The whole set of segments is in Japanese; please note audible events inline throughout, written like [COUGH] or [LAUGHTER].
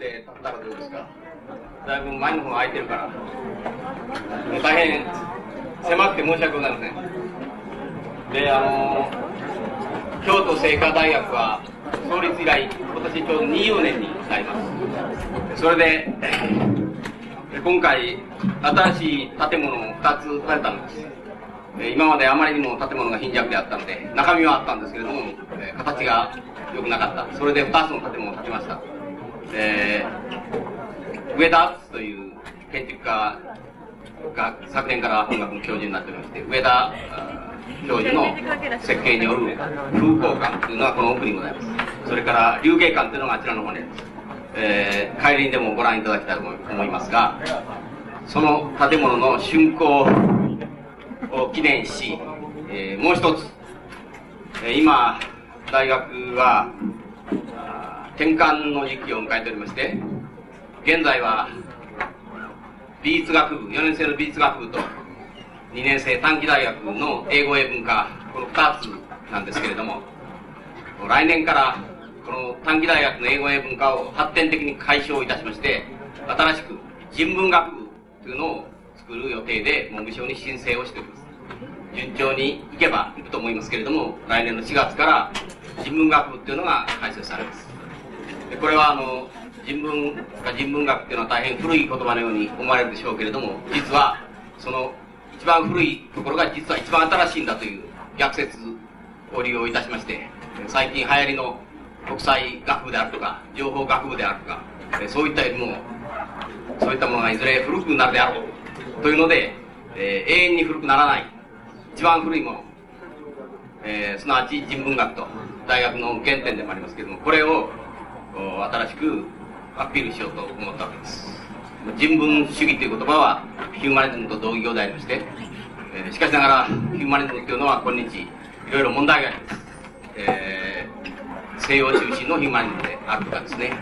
で立ったらどうですか？だいぶ前の方が空いてるから。もう大変狭くて申し訳ございません。で、あのー、京都精華大学は創立以来、今年ちょうど20年になります。それで、今回、新しい建物を2つ建てたんです。今まであまりにも建物が貧弱であったので、中身はあったんですけれども、形が良くなかった。それで2つの建物を建てました。えー、上田敦という建築家が昨年から本学の教授になっておりまして、上田教授の設計による風光館というのはこの奥にございます。それから流芸館というのがあちらの方にあります。えー、帰りにでもご覧いただきたいと思いますが、その建物の竣工を記念し、えー、もう一つ、えー、今、大学は、転換の時期を迎えておりまして、現在は、美術学部、4年生の美術学部と、2年生短期大学の英語英文化、この2つなんですけれども、来年からこの短期大学の英語英文化を発展的に解消いたしまして、新しく人文学部というのを作る予定で文部省に申請をしております。順調にいけばいくと思いますけれども、来年の4月から人文学部っていうのが開設されます。でこれはあの、人文か人文学っていうのは大変古い言葉のように思われるでしょうけれども、実はその一番古いところが実は一番新しいんだという逆説を利用いたしまして、最近流行りの国際学部であるとか、情報学部であるとか、そういったよりも、そういったものがいずれ古くなるであろうというので、えー、永遠に古くならない、一番古いもの、えー、すなわち人文学と大学の原点でもありますけれども、これを新しくアピールしようと思ったわけです。人文主義という言葉はヒューマニズムと同義語でありまして、えー、しかしながらヒューマニズムというのは今日いろいろ問題があります。えー、西洋中心のヒューマニズムであるとかですね、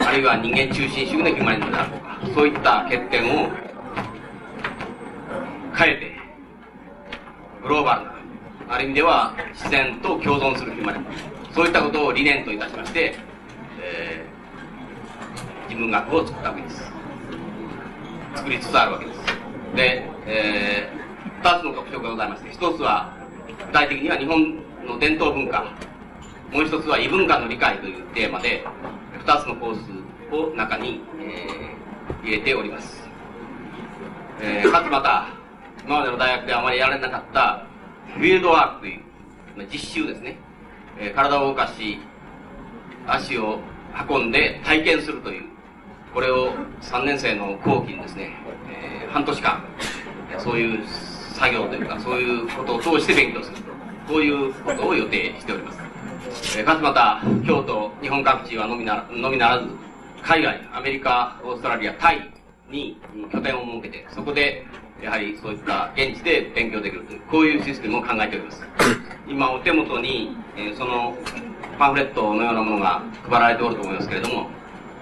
あるいは人間中心主義のヒューマニズムであるとか、そういった欠点を変えて、グローバルな、ある意味では自然と共存するヒューマニズム、そういったことを理念といたしまして、えー、人文学を作ったわけです。作りつつあるわけです。で、えー、つの特徴がございまして、一つは、具体的には日本の伝統文化、もう一つは異文化の理解というテーマで、二つのコースを中に、えー、入れております。えー、かつまた、今までの大学であまりやられなかった、フィールドワークという、実習ですね。えー、体を動かし、足を運んで体験するというこれを3年生の後期にですね、えー、半年間、そういう作業というか、そういうことを通して勉強すると。こういうことを予定しております。えー、かつまた、京都、日本各地はのみなのみならず、海外、アメリカ、オーストラリア、タイに拠点を設けて、そこで、やはりそういった現地で勉強できるという、こういうシステムを考えております。今、お手元に、えー、そのパンフレットのようなものが配られておると思いますけれども、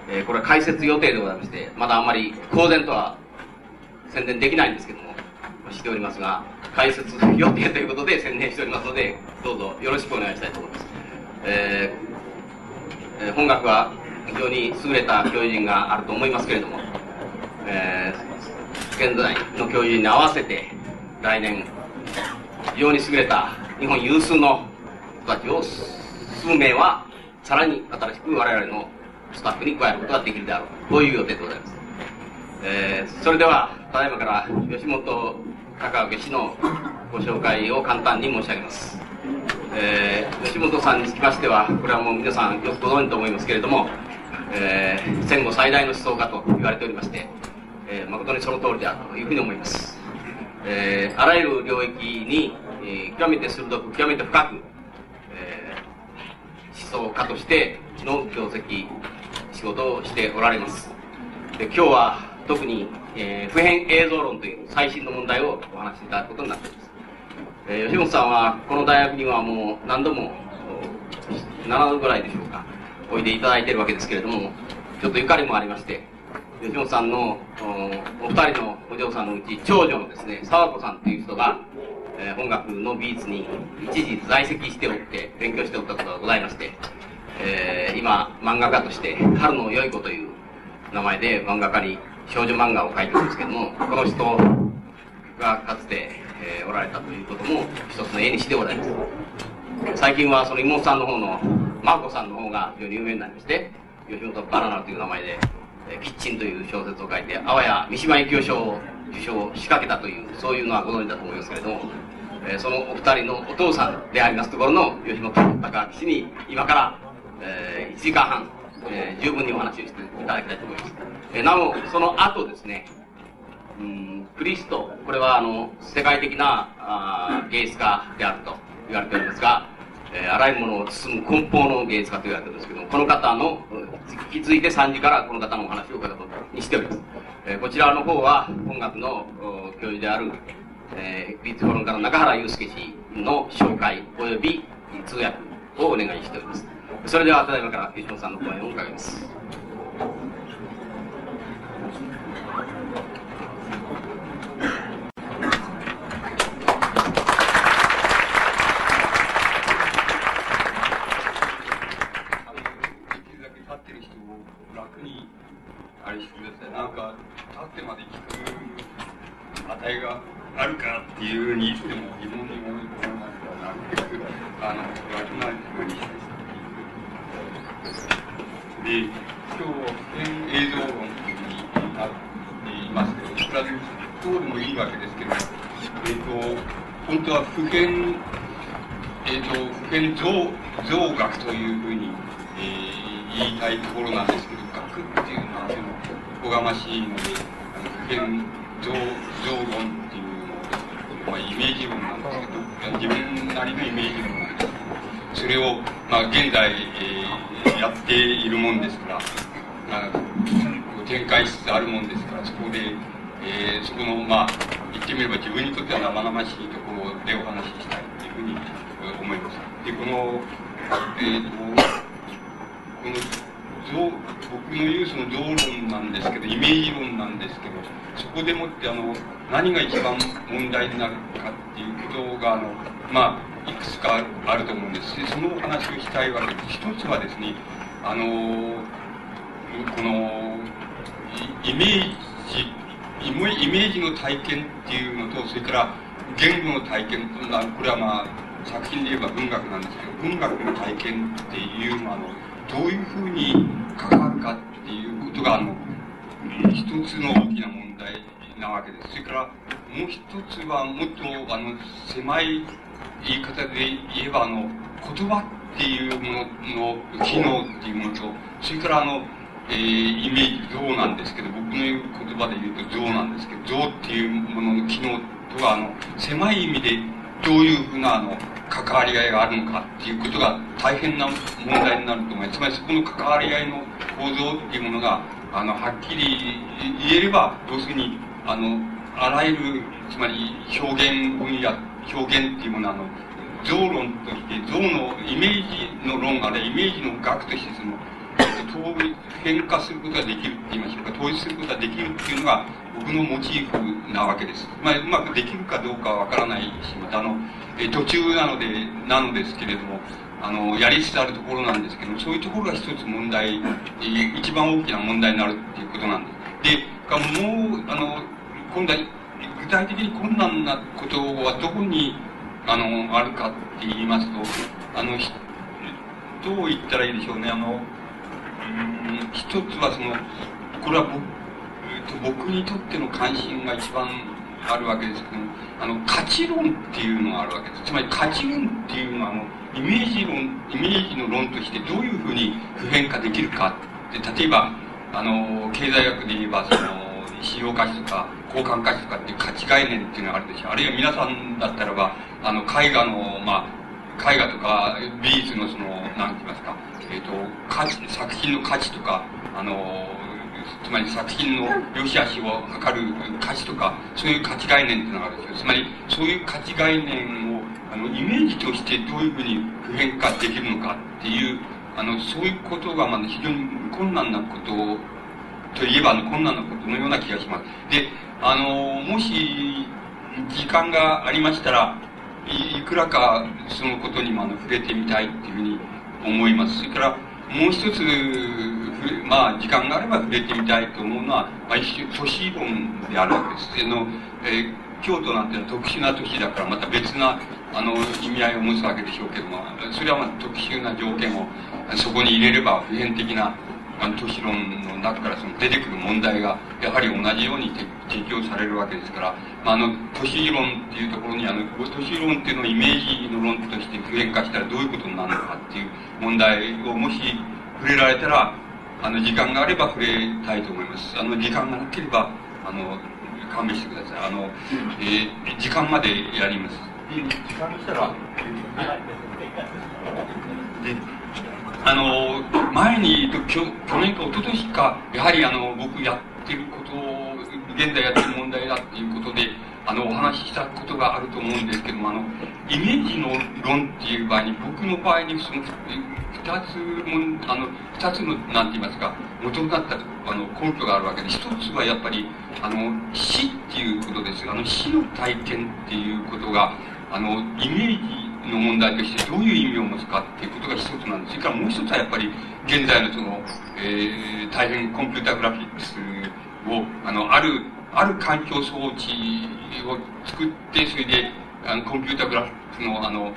えー、これは開設予定でございまして、まだあんまり公然とは宣伝できないんですけども、しておりますが、開設予定ということで宣伝しておりますので、どうぞよろしくお願いしたいと思います。えー、えー、本学は非常に優れた教授陣があると思いますけれども、えー、現在の教授陣に合わせて、来年、非常に優れた日本有数の人たちを数名は、さらに新しく我々のスタッフに加えることができるであろう。こういう予定でございます。えー、それでは、ただいまから吉本高明氏のご紹介を簡単に申し上げます。えー、吉本さんにつきましては、これはもう皆さんよくご存知と思いますけれども、えー、戦後最大の思想家と言われておりまして、えー、誠にその通りであるというふうに思います。えー、あらゆる領域に、えー、極めて鋭く、極めて深く、思想家としての業績仕事をしておられます。で今日は特に、えー、普遍映像論という最新の問題をお話しいただくことになっています。えー、吉本さんはこの大学にはもう何度も7度ぐらいでしょうかおいでいただいているわけですけれどもちょっとゆかりもありまして吉本さんのお二人のお嬢さんのうち長女のですね沢子さんという人が、えー、本学の美術に一時在籍しておって勉強しておったことがございましてえー、今、漫画家として、春の良い子という名前で漫画家に少女漫画を描いてるんですけども、この人がかつて、えー、おられたということも一つの絵にしてございます。最近はその妹さんの方の、真子さんの方が非常に有名になりまして、吉本バナナという名前で、えー、キッチンという小説を書いて、あわや三島由紀夫賞を受賞しかけたという、そういうのはご存知だと思いますけれども、えー、そのお二人のお父さんでありますところの吉本隆明氏に、今から、えー、1時間半、えー、十分にお話をしていただきたいと思います。えー、なお、その後ですね、うん、クリスト、これはあの、世界的なあ芸術家であると言われておりますが、えー、あらゆるものを包む根本の芸術家と言われてるんですけども、この方の、引き継いで3時からこの方のお話を伺うことにしております。えー、こちらの方は、音楽の教授である、えー、美術評論家の中原祐介氏の紹介及び通訳をお願いしております。それでは、ただいまから吉本さんの講演を伺います。なんか立ってまで聞く値があるかっていうふうに言っても疑問に思いますがなるべくあの楽なふうにしてで今日は普遍映像論になっていますけどいくらでどうでもいいわけですけどえっ、ー、と本当は普遍えっ、ー、と普遍造造学というふうに、えー、言いたいところなんですけど学っていうのはそのおこがましいので、あの普遍造造論っていうのを、まあ、イメージ論なんですけど、自分なりのイメージ論なんですけどそれを、まあ、現在、えー、やっているもんですから、あ展開しつつあるもんですから、そこで、えー、そこの、まあ、言ってみれば自分にとっては生々しいところでお話ししたいというふうに思います。で、この、えっ、ー、と、この僕の言うその道論なんですけど、イメージ論なんですけど、そこでもってあの、何が一番問題になるかっていうことが、あの、まあ、いくつかあると思うんですし、そのお話をしたいわけです。一つはですね、あの、この、イメージ、イメージの体験っていうのと、それから言語の体験と、これはまあ、作品で言えば文学なんですけど、文学の体験っていうのは、あの、どういうふうに関わるかっていうことが、あの、一つの大きな問題なわけです。それから、もう一つは、もっと、あの、狭い言い方で言えば、あの、言葉っていうものの機能っていうものと、それからあの、えー、イメージ像なんですけど、僕の言う言葉で言うと像なんですけど、像っていうものの機能とは、あの、狭い意味でどういうふうな、あの、関わり合いがあるのかっていうことが大変な問題になると思います。つまりそこの関わり合いの構造っていうものが、あの、はっきり言えれば、要するに、あの、あらゆる、つまり表現分野、表現っていうものは、あの、像論として、像のイメージの論、あるいはイメージの学としてその、変化することができるって言いましょうか、統一することができるっていうのが、僕のモチーフなわけです。まあ、うまくできるかどうかはわからないし、またあの、え途中なので、なのですけれども、あの、やりつつあるところなんですけども、そういうところが一つ問題、一番大きな問題になるっていうことなんです。で、かもう、あの、今度は、具体的に困難なことはどこに、あの、あるかって言いますと、あの、どう言ったらいいでしょうね、あの、うん一つはその、これは僕、僕にとっての関心が一番あるわけですけども、あの、価値論っていうのがあるわけです。つまり価値論っていうのは、あの、イメージ論、イメージの論としてどういうふうに普遍化できるかって、例えば、あの、経済学で言えば、その、使用価値とか、交換価値とかっていう価値概念っていうのがあるでしょう。あるいは皆さんだったらば、あの、絵画の、まあ、絵画とか美術のその、なんて言いますか、えっ、ー、と、価値、作品の価値とか、あの、つまり作品の良し悪しを測る価値とか、そういう価値概念っていうのがあるんですよ。つまり、そういう価値概念を、あの、イメージとしてどういうふうに普遍化できるのかっていう、あの、そういうことが、まあ、非常に困難なことをといえば、あの、困難なことのような気がします。で、あの、もし、時間がありましたら、いくらかそのことにもあの触れてみたいっていうふうに思います。それから、もう一つ、まあ、時間があれば触れてみたいと思うのは、まあ、一種、都市論であるわけです。あの、えー、京都なんて特殊な都市だから、また別な、あの、意味合いを持つわけでしょうけども、それはまあ特殊な条件をそこに入れれば普遍的なあの都市論の中からその出てくる問題がやはり同じように提供されるわけですから、まあ、あの都市論っていうところにあの都市論っていうのをイメージの論として普遍化したらどういうことになるのかっていう問題をもし触れられたらあの時間があれば触れたいと思います。あの時間がなければあの勘弁してください。あの、えー、時間までやります。時間にしたらであの、前に、去去年か一昨年か、やはりあの、僕やってることを、現在やってる問題だっていうことで、あの、お話ししたことがあると思うんですけども、あの、イメージの論っていう場合に、僕の場合に、その、二つも、あの、二つの、なんて言いますか、元になった、あの、根拠があるわけで、一つはやっぱり、あの、死っていうことですあの、死の体験っていうことが、あの、イメージの問題としてどういう意味を持つかっていうことが一つなんです。それからもう一つはやっぱり現在のその、えー、大変コンピュータグラフィックスを、あの、ある、ある環境装置を作って、それで、あの、コンピュータグラフィックスの、あの、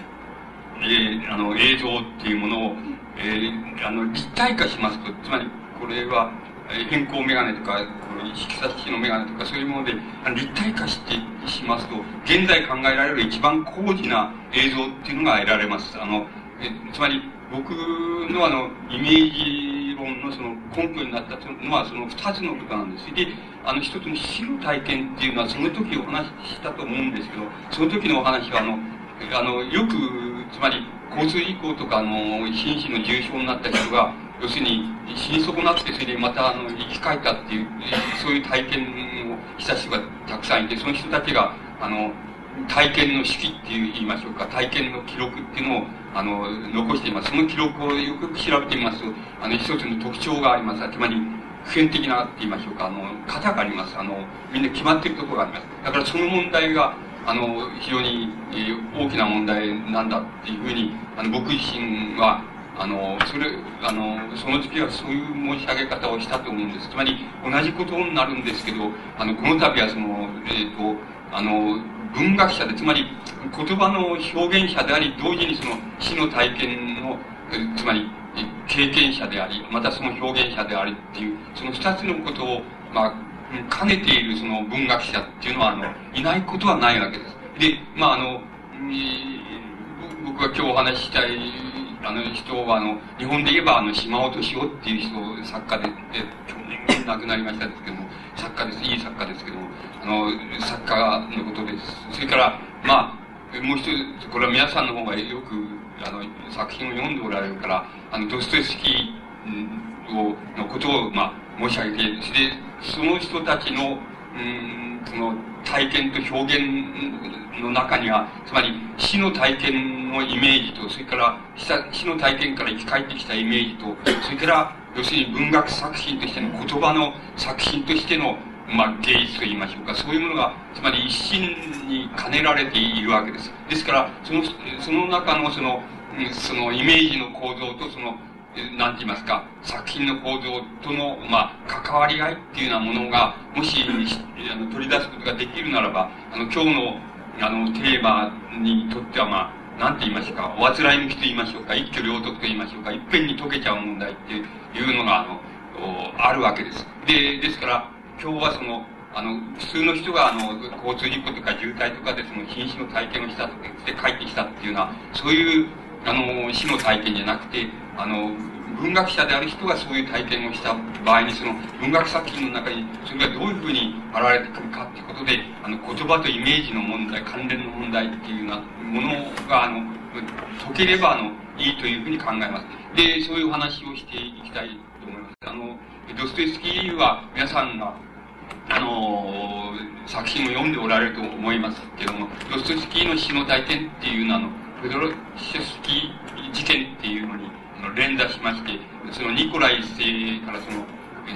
えー、あの、映像っていうものを、えー、あの、立体化しますと、つまり、これは、変更メガネとか、色差しのメガネとかそういうもので立体化してしますと、現在考えられる一番高次な映像っていうのが得られます。あの、えつまり僕のあの、イメージ論のその根拠になったのはその二つのことなんです。で、あの一つの死の体験っていうのはその時お話ししたと思うんですけど、その時のお話はあの、あの、よく、つまり交通事故とかあの、心身の重傷になった人が、要するに死に損なってそれでまたあの生き返ったっていうそういう体験をした人がたくさんいてその人たちがあの体験の式っていう言いましょうか体験の記録っていうのをあの残しています。その記録をよく調べてみますとあの一つの特徴があります。つまり普遍的なって言いましょうかあの型があります。あのみんな決まっているところがあります。だからその問題があの非常に、えー、大きな問題なんだっていうふうにあの僕自身はあの、それ、あの、その時はそういう申し上げ方をしたと思うんです。つまり、同じことになるんですけど、あの、この度はその、えっ、ー、と、あの、文学者で、つまり、言葉の表現者であり、同時にその死の体験の、つまり、経験者であり、またその表現者でありっていう、その二つのことを、まあ、兼ねているその文学者っていうのは、あの、いないことはないわけです。で、まあ、あの、僕が今日お話ししたいあの人は、あの、日本で言えば、あの、島尾敏夫っていう人、作家で、で、去年亡くなりましたですけども、作家です。いい作家ですけども、あの、作家のことです。それから、まあ、もう一つ、これは皆さんの方がよく、あの、作品を読んでおられるから、あの、ドストエフスキーを、のことを、まあ、申し上げて、それで、その人たちの、うん、その、体験と表現の中には、つまり死の体験のイメージと、それから死の体験から生き返ってきたイメージと、それから要するに文学作品としての言葉の作品としての、まあ、芸術と言いましょうか、そういうものが、つまり一心に兼ねられているわけです。ですから、その、その中のその、そのイメージの構造とそのなんて言いますか、作品の構造との、まあ、関わり合いっていうようなものが、もし、あの、取り出すことができるならば、あの、今日の、あの、テーマにとっては、まあ、なんて言いますか、おあつらい向きと言いましょうか、一挙両得と言いましょうか、いっぺんに解けちゃう問題っていうのが、あの、あるわけです。で、ですから、今日はその、あの、普通の人が、あの、交通事故とか渋滞とかでその瀕死の体験をしたとして帰ってきたっていうのは、そういう、あの、死の体験じゃなくて、あの、文学者である人がそういう体験をした場合に、その文学作品の中に、それがどういうふうに現れてくるかっていうことで、あの、言葉とイメージの問題、関連の問題っていうようなものが、あの、解ければ、あの、いいというふうに考えます。で、そういう話をしていきたいと思います。あの、ドストエスキーは皆さんが、あの作品を読んでおられると思いますけども、ドストエスキーの死の体験っていうのは、あの、フドロシェスキー事件っていうのに連打しまして、そのニコライ一世からその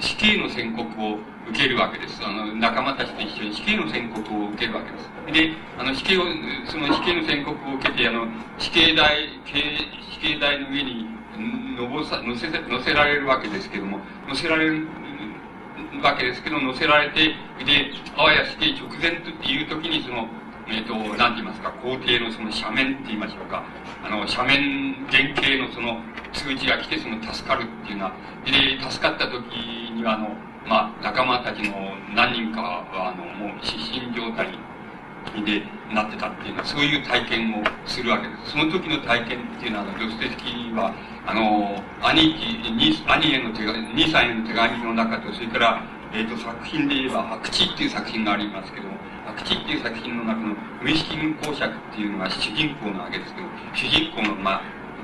死刑の宣告を受けるわけです。あの、仲間たちと一緒に死刑の宣告を受けるわけです。で、あの、死刑を、その死刑の宣告を受けて、あの、死刑台、死刑台の上に、のぼさ乗せ乗せられるわけですけども乗せられるわけですけど乗せられてであわや死刑直前という時にそのえっ、ー、と何て言いますか皇帝のその斜面って言いましょうか。あの斜面原型のその通知が来てその助かるっていうのはで助かった時にはあのまあ仲間たちの何人かはあのもう失神状態でなってたっていうのはそういう体験をするわけです。その時の体験っていうのはドステスキーはあの兄貴兄への手紙兄さんへの手紙の中とそれからえーと、作品で言えば「白地」っていう作品がありますけども白地っていう作品の中の「無意識軍公爵」っていうのが主人公なわけですけど主人公のまあ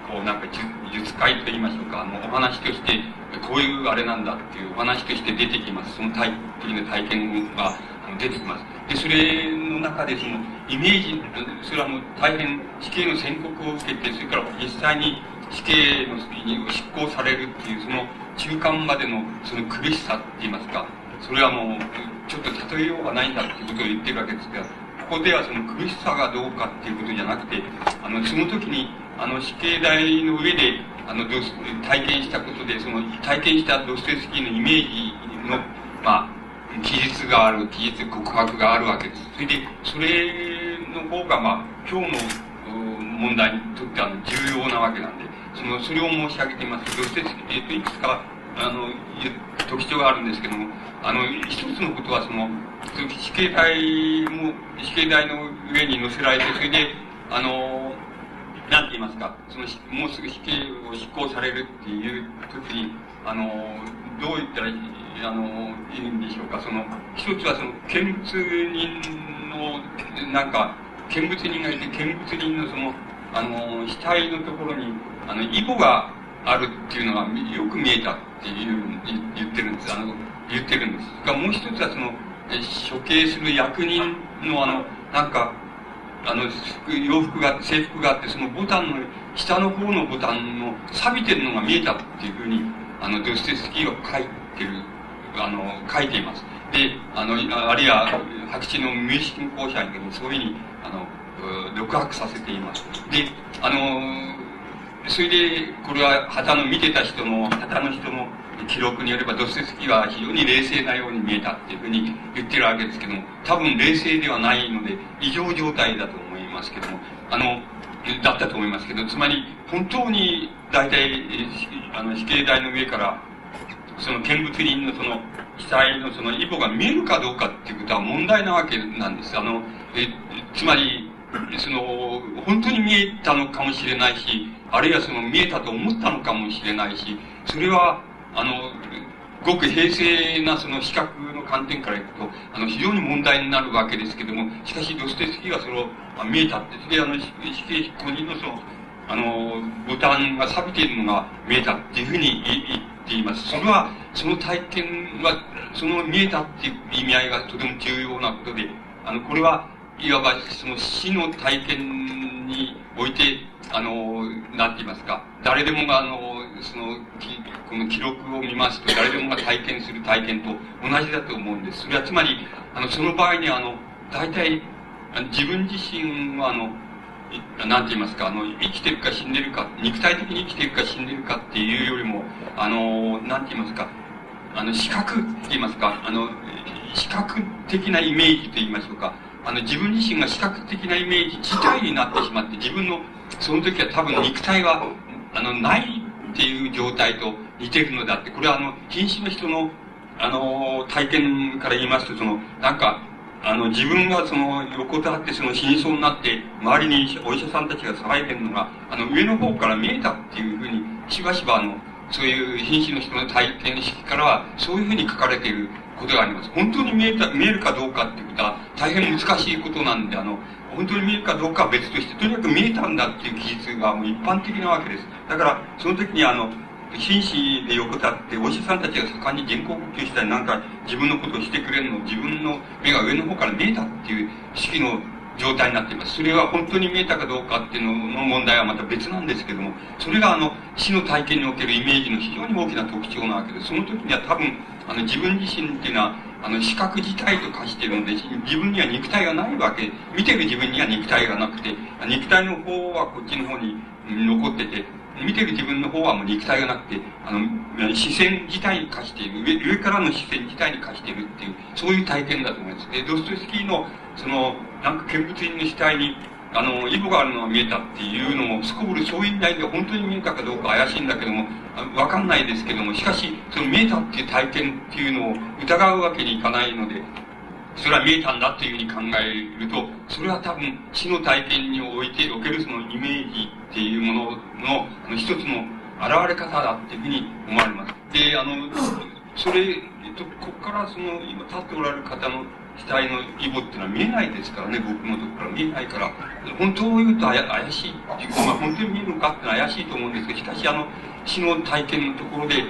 こうなんか術界と言いましょうかあのお話としてこういうあれなんだっていうお話として出てきます。その体的な体験が出てきます。でそれの中でそのイメージそれはもう大変死刑の宣告を受けてそれから実際に死刑のに執行されるっていうその中間までのその苦しさって言いますかそれはもうちょっと例えようがないんだっていうことを言ってるわけですがここではその苦しさがどうかっていうことじゃなくてあのその時にあの死刑台の上であの体験したことでその体験したドステスキーのイメージのまあ記述がある記述告白があるわけです。それでそれの方がまあ今日の問題にとっては重要なわけなんでそのそれを申し上げています。ドステスキー、えっと、いくつかあの特徴があるんですけどもあの一つのことはその死刑台も死刑台の上に乗せられてそれであのなんて言いますかそのもうすぐ死刑を執行されるっていう時にあのどう言ったらいいあのいいんでしょうかその一つはその見物人のなんか見物人がいて見物人のそのあの死体のところにあのイボがあるっていうのがよく見えたっていう言ってるんです。あの言ってるんです。がもう一つはその処刑する役人のあのなんかあの洋服が制服があってそのボタンの下の方のボタンの錆びてるのが見えたっていうふうにあのドステスキーは書いてるあの書いています。であのあるいは白地の無意識の校舎にそういうふうにあの独白させています。であのそれでこれは旗の見てた人の旗の人の記録によればドステスキーは非常に冷静なように見えたっていうふうに言ってるわけですけども多分冷静ではないので異常状態だと思いますけどもあのだったと思いますけどつまり本当に大体あの死刑台の上からその見物人のその死体のそのイボが見えるかどうかっていうことは問題なわけなんです。あのえつまりその本当に見えたのかもしれないしあるいはその見えたと思ったのかもしれないしそれはあのごく平静なその視覚の観点からいくとあの非常に問題になるわけですけどもしかしドステスキーはそれを見えたってそれあの死刑執行人のそのあのボタンが錆びているのが見えたっていうふうに言っています。それはその体験はその見えたっていう意味合いがとても重要なことであのこれはいわばその死の体験においてあの、なんて言いますか、誰でもが、あの、その、この記録を見ますと、誰でもが体験する体験と同じだと思うんです。それはつまり、あの、その場合にあの、大体、自分自身は、あの、なんて言いますか、あの、生きてるか死んでるか、肉体的に生きてるか死んでるかっていうよりも、あの、なんて言いますか、あの、視覚って言いますか、あの、視覚的なイメージと言いましょうか、あの、自分自身が視覚的なイメージ自体になってしまって、自分のその時は多分肉体は、あの、ないっていう状態と似てるのであって、これはあの、瀕死の人の、あの、体験から言いますと、その、なんか、あの、自分がその、横たわってその死にそうになって、周りにお医者さんたちが騒いでるのが、あの、上の方から見えたっていうふうに、しばしばあの、そういう瀕死の人の体験式からは、そういうふうに書かれていることがあります。本当に見えた、見えるかどうかっていうことは、大変難しいことなんで、あの、本当に見えるかどうかは別として、とにかく見えたんだっていう記述がもう一般的なわけです。だから、その時にあの、紳士で横たって、お医者さんたちが盛んに人工呼吸したり、なんか自分のことをしてくれるのを自分の目が上の方から見えたっていう式の状態になっています。それは本当に見えたかどうかっていうのの問題はまた別なんですけども、それがあの、死の体験におけるイメージの非常に大きな特徴なわけです。その時には多分、あの、自分自身っていうのは、あの、視覚自体と化しているので、自分には肉体がないわけ。見てる自分には肉体がなくて、肉体の方はこっちの方に残ってて、見てる自分の方はもう肉体がなくて、あの、視線自体に貸している、上上からの視線自体に貸しているっていう、そういう体験だと思います。で、ドストエフスキーの、その、なんか見物人の死体に、あの、イボがあるのが見えたっていうのも、すこぶるそういう意味で本当に見えたかどうか怪しいんだけども、わかんないですけども、しかし、その見えたっていう体験っていうのを疑うわけにいかないので、それは見えたんだというふうに考えると、それは多分死の体験においておけるそのイメージっていうもののあの一つの現れ方だっていうふうに思われます。で、あの、それ、えっと、ここからその今立っておられる方の死体のイボっていうのは見えないですからね、僕のとこから見えないから、本当を言うと怪しい。っていうか、まあ本当に見えるのかってのは怪しいと思うんですけど、しかしあの、死の体験のところで、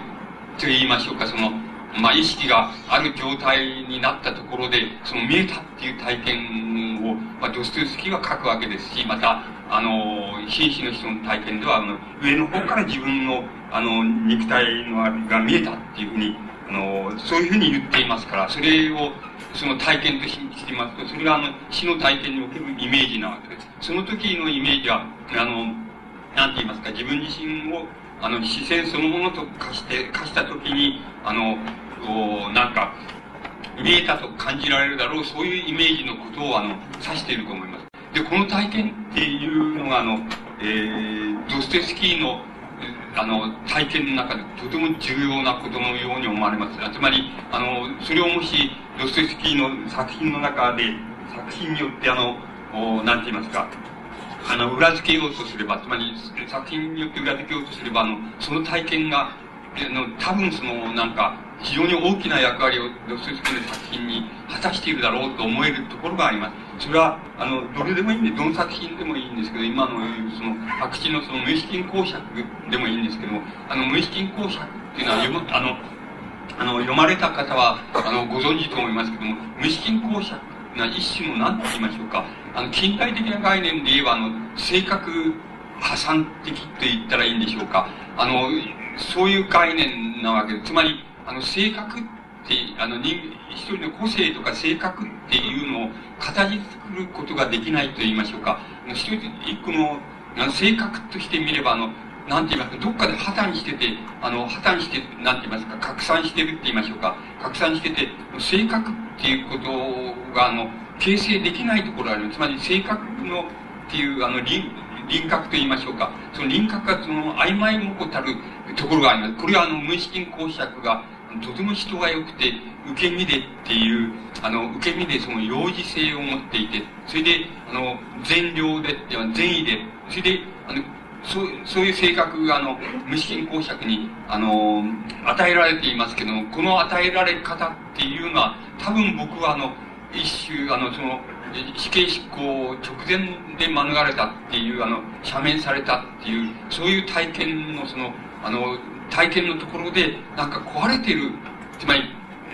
と言いましょうか、その、まあ、意識がある状態になったところで、その見えたっていう体験を、まあ、ドストゥスキーは書くわけですし、また、あの、紳士の人の体験では、あの、上の方から自分の、あの、肉体のあが見えたっていうふうに、あの、そういうふうに言っていますから、それを、その体験としていますと、それがあの、死の体験におけるイメージなわけです。その時のイメージは、あの、なんて言いますか、自分自身を、あの、視線そのものと化して、化した時に、あの、なんか、見えたと感じられるだろう、そういうイメージのことを、あの、指していると思います。で、この体験っていうのが、あの、えー、ドステスキーの、あの、体験の中でとても重要なことのように思われます。つまり、あの、それをもし、ドステスキーの作品の中で、作品によって、あの、おなんて言いますか、あの、裏付けようとすれば、つまり、作品によって裏付けようとすれば、あの、その体験が、あの、多分その、なんか、非常に大きな役割をドストエスキーの作品に果たしているだろうと思えるところがあります。それは、あの、どれでもいいんで、どの作品でもいいんですけど、今の、その、白紙のその無意識公爵でもいいんですけども、あの、無意識公爵っていうのは、読、あの、あの、読まれた方は、あの、ご存知と思いますけども、無意識公爵な一種の何と言いましょうか、あの、近代的な概念で言えば、あの、性格破産的と言ったらいいんでしょうか。あの、そういう概念なわけです。つまり、あの、性格って、あの、人、一人の個性とか性格っていうのを形作ることができないと言いましょうか。一人、一個の、あの、性格として見れば、あの、なんて言いますか、どっかで破綻してて、あの、破綻して、なんて言いますか、拡散してるって言いましょうか。拡散してて、性格っていうことが、あの、形成できないところがある。つまり、性格の、っていう、あの、輪、輪郭と言いましょうか。その輪郭がその曖昧もこたるところがあります。これはあの、無意識公爵がとても人が良くて、受け身でっていう、あの、受け身でその幼児性を持っていて、それで、あの、善良で、善意で、それで、あの、そうそういう性格が、あの、無意識公爵に、あの、与えられていますけども、この与えられ方っていうのは、多分僕は、あの、一種、あの、その、死刑執行直前で免れたっていう、あの、赦免されたっていう、そういう体験の、その、あの、体験のところで、なんか壊れている、つまり、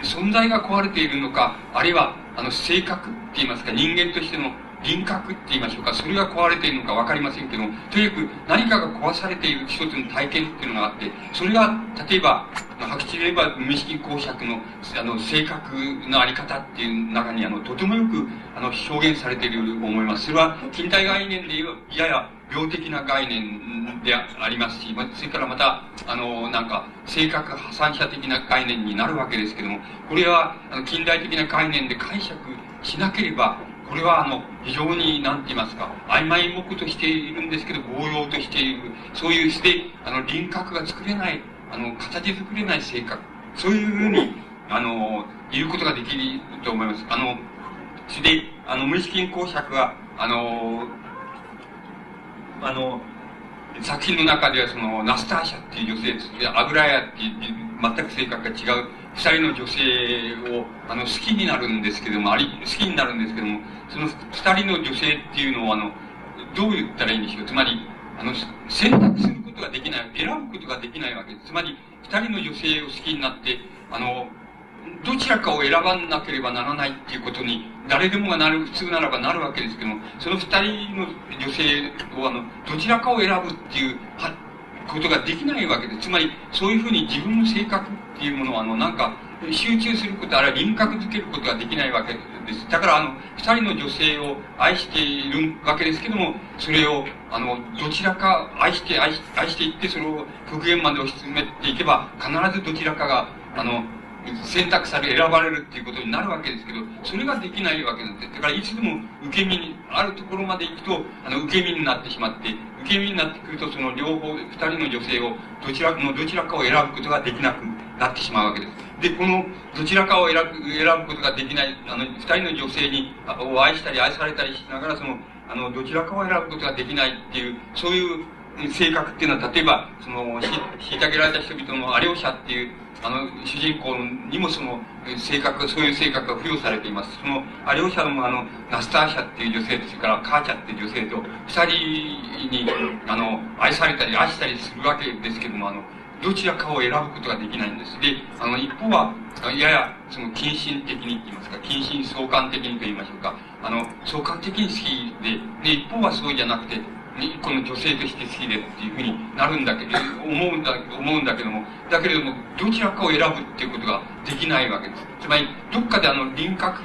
存在が壊れているのか、あるいは、あの、性格って言いますか、人間としての輪郭って言いましょうか、それが壊れているのかわかりませんけども、とにかく何かが壊されている一つの体験っていうのがあって、それが、例えば、白紙で言えば無意識公爵の、あの、性格のあり方っていう中に、あの、とてもよく、あの、表現されているように思います。それは、近代概念で言えば、やや病的な概念でありますし、それからまた、あの、なんか、性格破産者的な概念になるわけですけども、これは、あの、近代的な概念で解釈しなければ、これはあの、非常に、なんて言いますか、曖昧目としているんですけど、強要としている、そういうして、あの、輪郭が作れない、あの、形作れない性格、そういうふうに、あの、言うことができると思います。あの、それで、あの、無意識に公爵は、あの、あの、作品の中ではその、ナスターシャっていう女性、アグラヤっていう、全く性格が違う二人の女性を、あの、好きになるんですけども、あり、好きになるんですけども、その二人の女性っていうのを、あの、どう言ったらいいんでしょう。つまり、あの、選択することができない、選ぶことができないわけです。つまり、二人の女性を好きになって、あの、どちらかを選ばなければならないっていうことに、誰でもがなる、普通ならばなるわけですけども、その二人の女性を、あの、どちらかを選ぶっていう、は、ことができないわけです。つまり、そういうふうに自分の性格っていうものは、あの、なんか、集中すること、あるいは輪郭づけることができないわけです。だから、あの、二人の女性を愛しているわけですけども、それを、あの、どちらか愛して愛し、愛していって、それを極限まで押し詰めていけば、必ずどちらかが、あの、選択され、選ばれるっていうことになるわけですけど、それができないわけなんです。だから、いつでも受け身に、あるところまで行くと、あの、受け身になってしまって、受け身になってくると、その両方、二人の女性を、どちらのどちらかを選ぶことができなくなってしまうわけです。で、この、どちらかを選ぶ、選ぶことができない、あの、二人の女性に、を愛したり愛されたりしながら、その、あの、どちらかを選ぶことができないっていう、そういう性格っていうのは、例えば、その、虐げられた人々のアレオシャっていう、あの、主人公にもその、性格、そういう性格が付与されています。その、アレオシャのあの、ナスターシャっていう女性と、それからカーチャっていう女性と、二人に、あの、愛されたり愛したりするわけですけども、あの、どちらかを選ぶことができないんです。で、あの、一方は、やや、その、近親的に言いますか、近親相関的にと言いましょうか、あの、相関的に好きで、で、一方はそうじゃなくて、この女性として好きでっていうふうになるんだけど、思うんだ、思うんだけども、だけれども、どちらかを選ぶっていうことができないわけです。つまり、どっかであの、輪郭、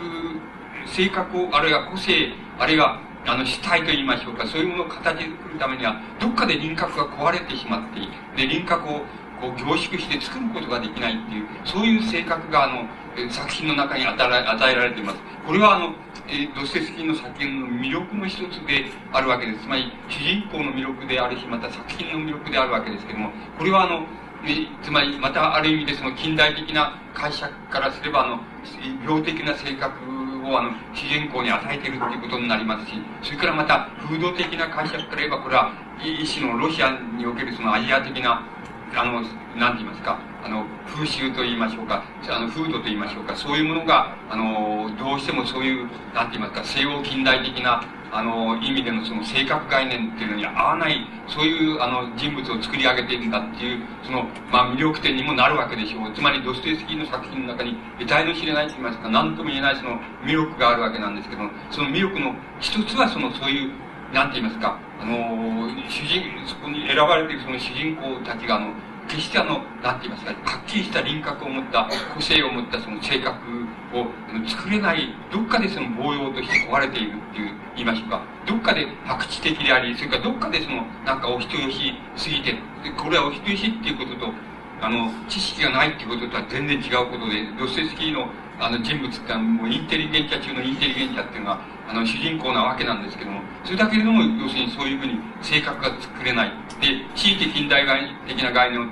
性格を、あるいは個性、あるいは、あの、死体と言いましょうか、そういうものを形作るためには、どっかで輪郭が壊れてしまって、で、輪郭をこう凝縮して作ることができないっていう、そういう性格が、あの、作品の中に与え与えられています。これは、あの、えー、ドステスキーの作品の魅力の一つであるわけです。つまり、主人公の魅力であるし、また作品の魅力であるわけですけども、これはあの、つまり、またある意味でその近代的な解釈からすれば、あの、病的な性格をあの、主人公に与えているということになりますし、それからまた、風土的な解釈から言えば、これは、一種のロシアにおけるそのアジア的な、あの、なんて言いますか、あの、風習と言いましょうか、あの、風土と言いましょうか、そういうものが、あの、どうしてもそういう、なんて言いますか、西欧近代的な、あの、意味でのその性格概念っていうのに合わない、そういう、あの、人物を作り上げているんだっていう、その、まあ、魅力点にもなるわけでしょう。つまり、ドストエスキーの作品の中に、得体の知れないと言いますか、何とも言えないその魅力があるわけなんですけども、その魅力の一つは、その、そういう、なんて言いますか、あの、主人、そこに選ばれているその主人公たちが、あの、決してあの、なんて言いますか、はっきりした輪郭を持った、個性を持ったその性格を作れない、どっかでその防用として壊れているっていう、言いましょうか。どっかで白地的であり、それからどっかでその、なんかお人よしすぎて、これはお人よしっていうことと、あの、知識がないっていうこととは全然違うことで、ドステスキーのあの人物ってもうインテリゲンチャ中のインテリゲンチャっていうのは、あの主人公なわけなんですけども、それだけれども、要するにそういうふうに性格が作れない。で、地域近代的な概念を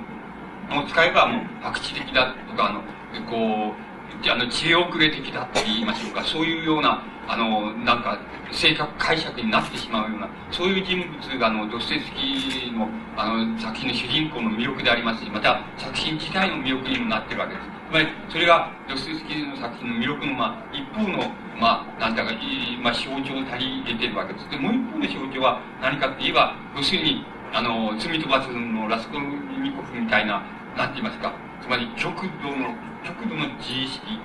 を使えばもう白地的だとか、あの、こう、あの、知恵遅れ的だって言いましょうか、そういうような、あの、なんか、性格解釈になってしまうような、そういう人物が、あの、ドステスキーの、あの、作品の主人公の魅力でありますし、また、作品自体の魅力にもなってるわけです。つまり、それが、ドステスキーの作品の魅力の、まあ、一方の、まあ、なんだか、まあ、象徴を足り得てるわけです。で、もう一方の象徴は何かって言えば、要するに、あの、罪と罰のラスコニコフみたいな、なんて言いますか、まり極度の、極度の自意識、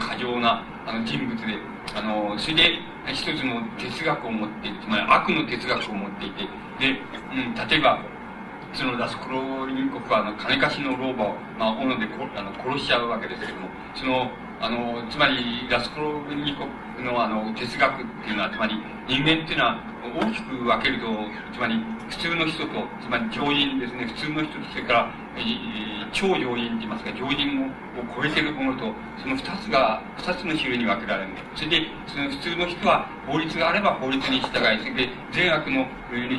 過剰なあの人物で、あの、それで一つの哲学を持っている、つまり悪の哲学を持っていて、で、うん、例えば、そのラスクロリン国は、あの、金貸しの老婆を、まあ、斧であの殺しちゃうわけですけども、その、あの、つまり、ラスクロブニコフのあの、哲学っていうのは、つまり、人間っていうのは、大きく分けると、つまり、普通の人と、つまり常人ですね、普通の人と、それから、えー、超常人と言いますか、常人を超えてるものと、その二つが、二つの種類に分けられる。それで、その普通の人は、法律があれば法律に従い、それで、善悪の、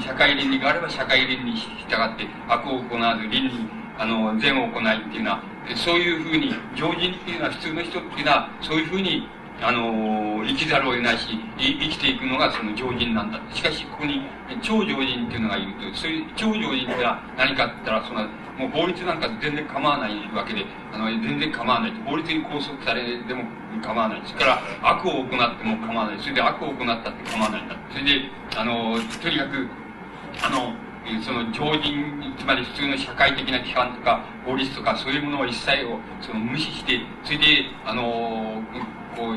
社会倫理があれば社会倫理に従って、悪を行わず倫理、あの、善を行いっていうのは、そういうふうに、常人っていうのは、普通の人っていうのは、そういうふうに、あの、生きざるを得ないし、生きていくのがその常人なんだ。しかし、ここに超常人っていうのがいると、そういう超常人ってのは何かって言ったら、その、もう法律なんか全然構わないわけで、あの、全然構わない。法律に拘束されても構わない。それから悪を行っても構わない。それで悪を行ったって構わないんだ。それで、あの、とにかく、あの、その常人、つまり普通の社会的な規範とか法律とかそういうものを一切をその無視して、それで、あの、こう、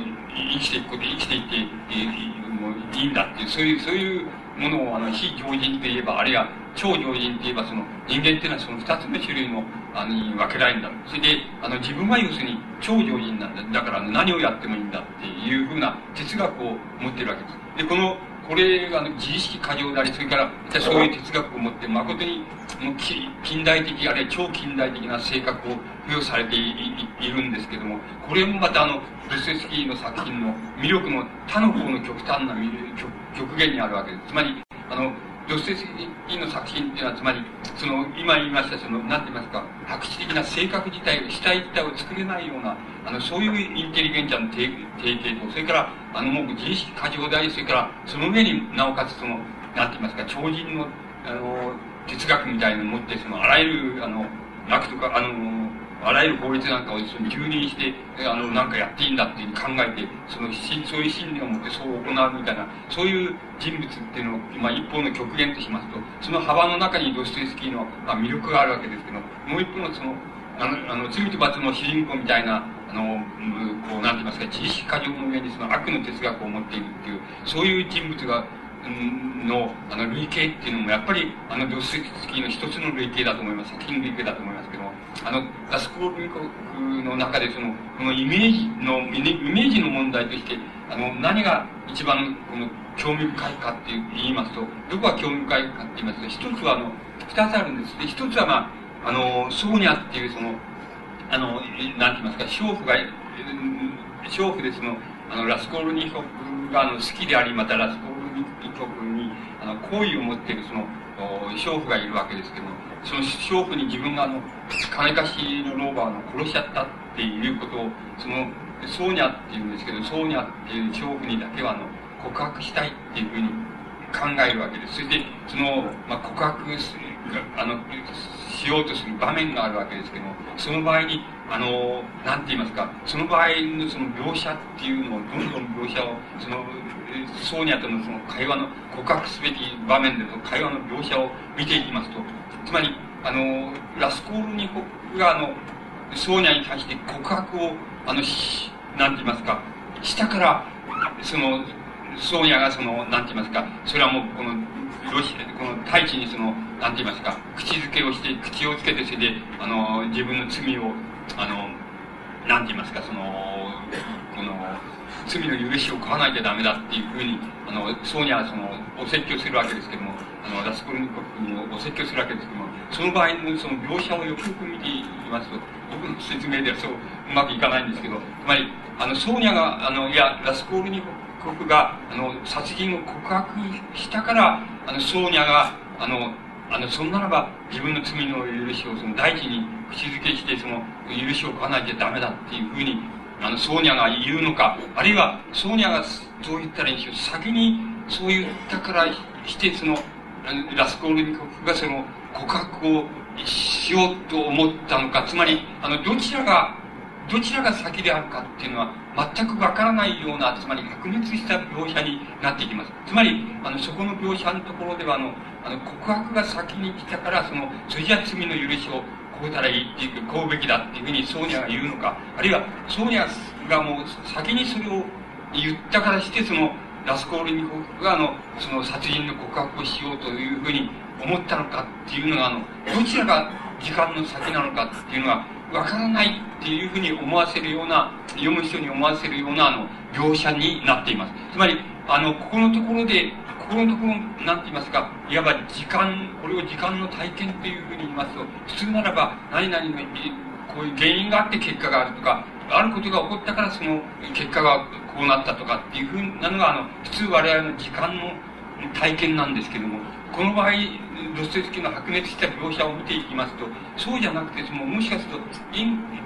生きていくこと、生きていって、えー、もういいんだっていう、そういう、そういうものを、あの、非常人といえば、あるいは超常人といえば、その、人間っていうのはその二つの種類の、あの、に分けられるんだ。それで、あの、自分は要するに超常人なんだ。だから、何をやってもいいんだっていうふうな哲学を持ってるわけです。で、この、これが、自意識過剰であり、それから、そういう哲学を持って、誠に、近代的、あるいは超近代的な性格を付与されているんですけども、これもまたあの、ブススキーの作品の魅力の他の方の極端な極限にあるわけです。つまり、あの、ドステスキーの作品っていうのは、つまり、その、今言いました、その、なんて言いますか、白紙的な性格自体、主体自体を作れないような、あの、そういうインテリゲンチャの定型と、それから、あの、もう自意識過剰であり、それから、その上になおかつその、なんて言いますか、超人の、あの、哲学みたいなのを持って、その、あらゆる、あの、楽とか、あの、あらゆる法律なんかをその蹂躙して、あの、なんかやっていいんだっていう考えて、その、そういう心理を持ってそう行うみたいな、そういう人物っていうのを、まあ、一方の極限としますと、その幅の中にドストエスキーの、まあ、魅力があるわけですけど、もう一方のその、あの、あの罪と罰の主人公みたいな、あの、こう、なんて言いますか、自意識過剰の上にその悪の哲学を持っているっていう、そういう人物が、の、あの、類型っていうのも、やっぱり、あの、ドスキーの一つの類型だと思います。作品類型だと思いますけども、あの、ラスコール国の中で、その、このイメージの、イメージの問題として、あの、何が一番、この、興味深いかって言いますと、どこが興味深いかって言いますと、一つは、あの、二つあるんです。で、一つは、まあ、あの、ソーニャっていう、その、あの、なんて言いますか、娼婦が、娼婦でその、あの、ラスコールニコフが、あの、好きであり、またラスコール局に、あの、好意を持っているその、娼婦がいるわけですけども、その娼婦に自分があの、金貸しの老婆を殺しちゃったっていうことを、その、ソーニャっていうんですけど、ソーニャっていう娼婦にだけはあの、告白したいっていうふうに考えるわけです。それで、その、まあ、告白する、あの、しようとする場面があるわけですけども、その場合に、あの、なんて言いますか、その場合のその描写っていうのを、どんどん描写を、その、ソーニャとのその会話の告白すべき場面での会話の描写を見ていきますと、つまり、あの、ラスコールニコフが、あの、ソーニャに対して告白を、あの、なんて言いますか、下から、その、ソーニャがその、なんて言いますか、それはもう、この、ロシこの大地にその、なんて言いますか、口づけをして、口をつけて、それで、あの、自分の罪を、あの、なんて言いますか、その、この、罪の許しを買わなきゃダメだっていうふうに、あの、そうにはその、お説教するわけですけども、あの、ラスコルニコフにお説教するわけです。けども、その場合のその描写をよくよく見ていますと、僕の説明ではそううまくいかないんですけど、つまり、あの、ソーニャが、あの、いや、ラスコールニコフが、あの、殺人を告白したから、あの、ソーニャが、あの、あの、そんならば、自分の罪の許しを、その、大地に口づけして、その、許しを買わなきゃダメだっていうふうに、あの、ソーニャが言うのか、あるいは、ソーニャがどう言ったらいいんでしょう、先にそう言ったからして、その、ラスコールニコフがその告白をしようと思ったのか、つまり、あの、どちらが、どちらが先であるかっていうのは全くわからないような、つまり白熱した描写になっていきます。つまり、あの、そこの描写のところでは、あの、あの告白が先に来たから、その、それじゃ罪の許しをこうたらいいっていうこうべきだっていうふうにソーニャが言うのかあるいはソーニャがもう先にそれを言ったからしてそのラスコールニコフがあのその殺人の告白をしようというふうに思ったのかっていうのがあのどちらが時間の先なのかっていうのがわからないっていうふうに思わせるような読む人に思わせるようなあの描写になっています。つまりあのここのところでここのところ、なんて言いますか、いわば時間、これを時間の体験というふうに言いますと、普通ならば、何々の、こういう原因があって結果があるとか、あることが起こったからその結果がこうなったとかっていうふうなのが、あの、普通我々の時間の体験なんですけども、この場合、ドストエフスキの白熱した描写を見ていきますと、そうじゃなくて、そのもしかすると、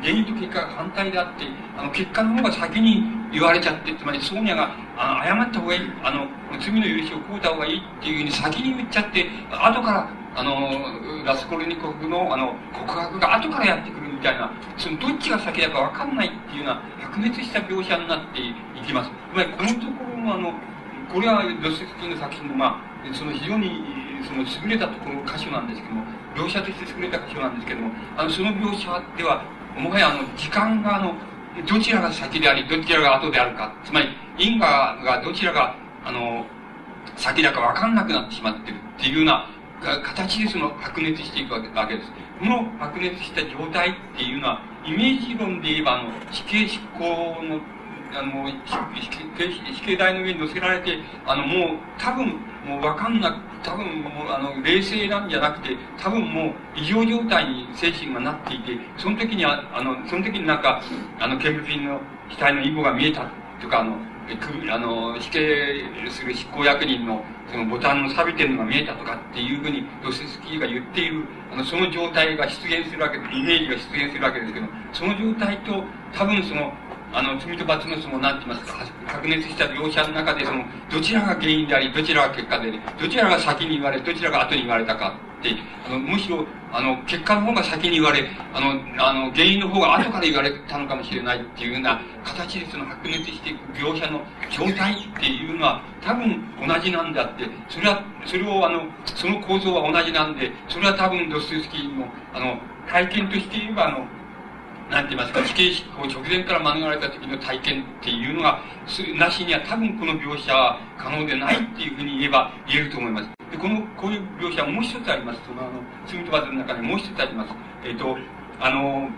原因と結果が反対であって、あの、結果の方が先に言われちゃって、つまりソーニャが、あ、謝った方がいい、あの、罪の許しを請うた方がいいっていうふうに先に言っちゃって、後から、あの、ラスコルニコフの、あの、告白が後からやってくるみたいな、その、どっちが先だかわかんないっていうような、白熱した描写になっていきます。つまり、このところも、あの、これはドストエフスキーの作品の、まあ、その非常にその優れたところ箇所なんですけども描写として優れた箇所なんですけどもあのその描写ではもはやあの時間があのどちらが先でありどちらが後であるかつまり因果がどちらがあの、先だかわかんなくなってしまってるっていうような形でその白熱していくわけです。この白熱した状態っていうのは、イメージ論で言えば、あの、死刑執行のあの、死刑台の上に乗せられて、あの、もう、多分、もうわかんなく、多分もう、あの、冷静なんじゃなくて、多分もう、異常状態に精神がなっていて、その時には、あの、その時になんか、あの、ケムフィンの額のイボが見えたとか、あの、あの、死刑する執行役人の、そのボタンの錆びてるのが見えたとかっていうふうに、ドススキーが言っている、あの、その状態が出現するわけで、イメージが出現するわけですけど、その状態と、多分その、あの、罪と罰のその、なんてますか、白熱した描写の中で、その、どちらが原因であり、どちらが結果であり、どちらが先に言われ、どちらが後に言われたかって、あの、むしろ、あの、結果の方が先に言われ、あの、あの、原因の方が後から言われたのかもしれないっていうような形でその白熱していく描写の状態っていうのは、多分同じなんだって、それは、それをあの、その構造は同じなんで、それは多分ドストスキーの、あの、体験として言えば、あの、なんて言いますか、死刑執行直前から免れた時の体験っていうのが、なしには多分この描写は可能でないっていうふうに言えば言えると思います。で、この、こういう描写はもう一つあります。その、あの、罪と罰の中にもう一つあります。えっ、ー、と、あの、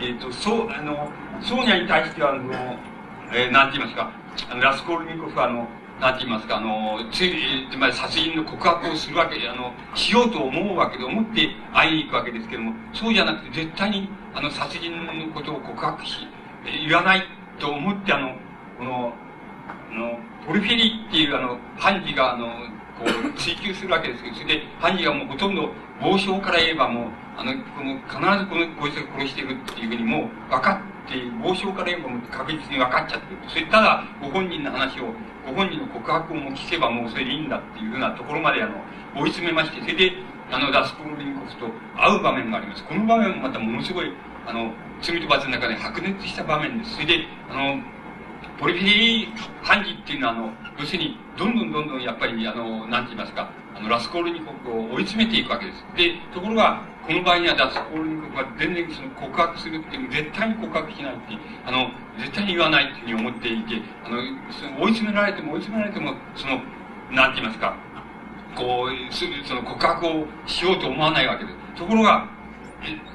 えっ、ー、と、そう、あの、ソーニャに対しては、あの、えー、なんて言いますか、あの、ラスコールニコフは、あの、なんて言いますか、あの、つい、つまり殺人の告白をするわけで、あの、しようと思うわけで、思って会いに行くわけですけども、そうじゃなくて、絶対に、あの、殺人のことを告白し、言わないと思って、あの、この、あの、ポルフィリっていう、あの、判事が、あの、こう、追求するわけですけど、それで、判事がもうほとんど、傍証から言えばもう、あの、この、必ずこの、こいつが殺してるっていうふうにもう、分かっって、傍証から言えばも確実に分かっちゃってる。それただ、ご本人の話を、ご本人の告白をも聞けばもうそれでいいんだっていうふうなところまで、あの、追い詰めまして、それで、あの、ラスコーリンコフと会う場面があります。この場面もまたものすごい、あの、罪と罰の中で白熱した場面です。それで、あの、ポリフィリー判事っていうのは、あの、要するに、どんどんどんどんやっぱり、あの、なんて言いますか、の、ラスコールニコフを追い詰めていくわけです。で、ところが、この場合にはラスコールニコフは全然その告白するっていう、絶対に告白しないっていう、あの、絶対に言わないっていうふうに思っていて、あの、その追い詰められても追い詰められても、その、なんて言いますか、こう、すぐその告白をしようと思わないわけです。ところが、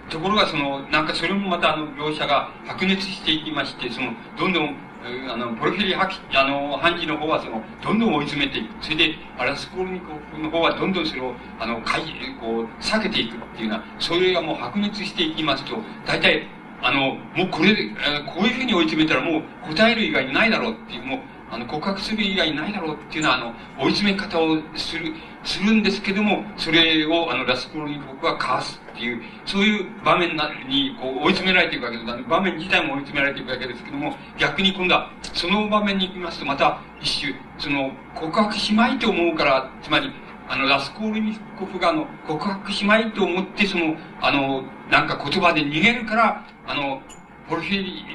ところがその、なんかそれもまたあの描写が白熱していきまして、その、どんどん、あの、ポルフィリハキ、あの、判事の方はその、どんどん追い詰めていく。それで、アラスコルニコフの方はどんどんそれを、あの、かい、こう、避けていくっていうのは、それがもう白熱していきますと、大体、あの、もうこれで、こういうふうに追い詰めたらもう答える以外ないだろうっていう、もう、あの、告白する以外ないだろうっていうのは、あの、追い詰め方をする、するんですけども、それを、あの、ラスコロに僕はかわすっていう、そういう場面に、こう、追い詰められていくわけです。場面自体も追い詰められていくわけですけども、逆に今度は、その場面に行きますと、また、一種、その、告白しまいと思うから、つまり、あの、ラスコールニコフが、あの、告白しまいと思って、その、あの、なんか言葉で逃げるから、あの、ポルフィリ、